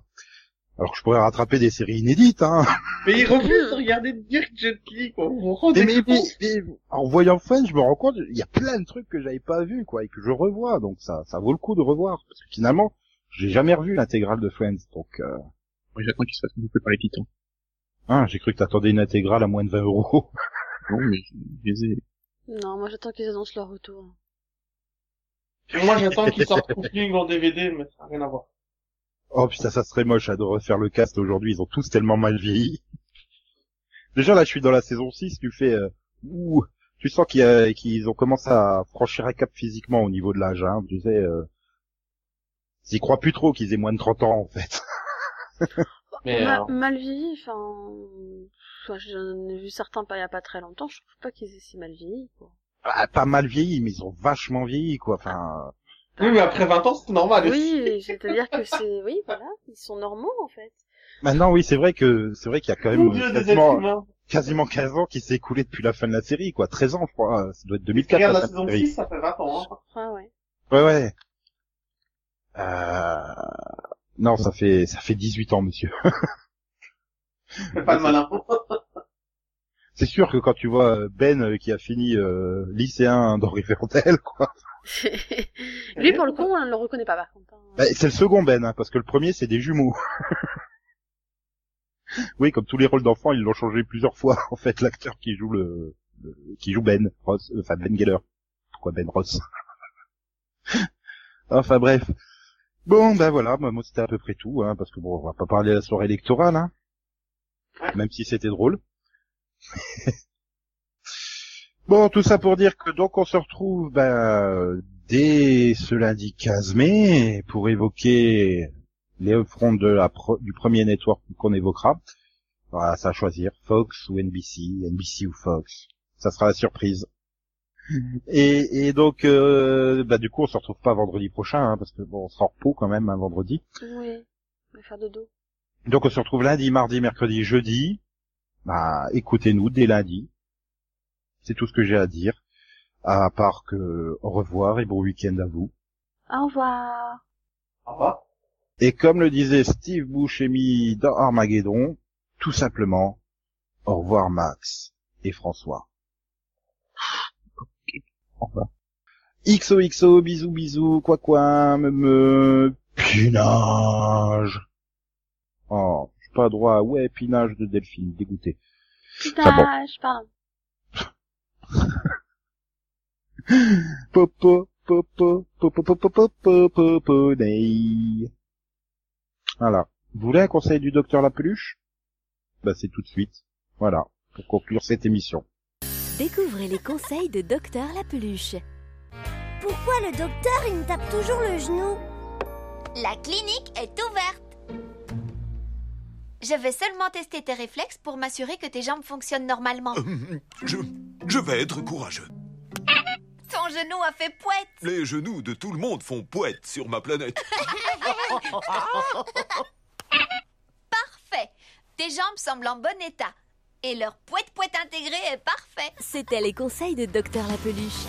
Alors que je pourrais rattraper des séries inédites, hein. Mais il refuse de regarder Dirk Gently, quoi. Vous Mais, mais, mais- mais en voyant Friends, je me rends compte, il y a plein de trucs que j'avais pas vus, quoi, et que je revois, donc ça, ça vaut le coup de revoir. Parce que finalement, j'ai jamais revu l'intégrale de Friends, donc, euh, Moi, j'attends qu'il se fasse bouffer par les titans. hein, j'ai cru que t'attendais une intégrale à moins de 20 euros. <laughs> Non, mais je ai. Non, moi j'attends qu'ils annoncent leur retour. Et moi, j'attends qu'il sorte <laughs> Cooking en DVD, mais ça n'a rien à voir. Oh putain, ça serait moche à de refaire le cast aujourd'hui, ils ont tous tellement mal vieilli. Déjà là, je suis dans la saison 6, tu fais... Euh, ouh, tu sens qu'ils ont commencé à franchir un cap physiquement au niveau de l'âge, hein, tu sais... Euh, ils y croient plus trop qu'ils aient moins de 30 ans, en fait. <laughs> Mais, Ma- mal vieilli, enfin, enfin, j'en ai vu certains pas il y a pas très longtemps, je trouve pas qu'ils aient si mal vieilli, quoi. Ah, pas mal vieilli, mais ils ont vachement vieilli, quoi. Enfin, oui, mais après 20 ans, c'est normal. Oui, c'est-à-dire que c'est, oui, voilà, ils sont normaux, en fait. maintenant, oui, c'est vrai que c'est vrai qu'il y a quand même Dieu, quasiment, quasiment 15 ans qui s'est écoulé depuis la fin de la série, quoi. 13 ans, je crois. Ça doit être 2004. Regarde la de saison série. 6, ça fait 20 ans, hein. Ah ouais. Ouais, ouais. Euh... Non, ça fait ça fait 18 ans, monsieur. Fais pas le malin. C'est sûr que quand tu vois Ben euh, qui a fini euh, lycéen dans Riverdale, quoi. <laughs> Lui, pour le coup, on le reconnaît pas, par contre. hein. Bah, c'est le second Ben, hein, parce que le premier c'est des jumeaux. <laughs> oui, comme tous les rôles d'enfants, ils l'ont changé plusieurs fois. <laughs> En fait, l'acteur qui joue le, le- qui joue Ben Ross, enfin Ben Geller. Pourquoi Ben Ross? Enfin bref. Bon, ben voilà, moi moi, c'était à peu près tout, hein, parce que bon, on va pas parler de la soirée électorale, hein, même si c'était drôle. Bon, tout ça pour dire que donc on se retrouve ben, dès ce lundi 15 mai pour évoquer les upfronts de la pro- du premier network qu'on évoquera. Voilà, ça à choisir, Fox ou NBC, NBC ou Fox. Ça sera la surprise. Et, et donc, euh, bah, du coup, on se retrouve pas vendredi prochain, hein, parce que bon, on sera en repos quand même un vendredi. Oui. On va faire dodo. Donc, on se retrouve lundi, mardi, mercredi, jeudi. Bah, écoutez-nous dès lundi. C'est tout ce que j'ai à dire. À part que au revoir et bon week-end à vous. Au revoir. Au revoir. Et comme le disait Steve Buscemi dans Armageddon, tout simplement, au revoir Max et François. Au revoir. XOXO, bisous bisous, quoi quoi, me me, pinage. Oh, j'ai pas droit à ouais, pinage de Delphine, dégoûté. Bon. je parle. Voilà. Vous voulez un conseil du docteur La Peluche Bah c'est tout de suite. Voilà. Pour conclure cette émission. Découvrez les conseils de Docteur La Peluche. Pourquoi le docteur, il me tape toujours le genou La clinique est ouverte. Je vais seulement tester tes réflexes pour m'assurer que tes jambes fonctionnent normalement. Je vais être courageux. Ton genou a fait poète. Les genoux de tout le monde font poète sur ma planète. <laughs> Parfait. Tes jambes semblent en bon état. Et leur poète-poète intégré est parfait. C'était les conseils de Docteur La Peluche.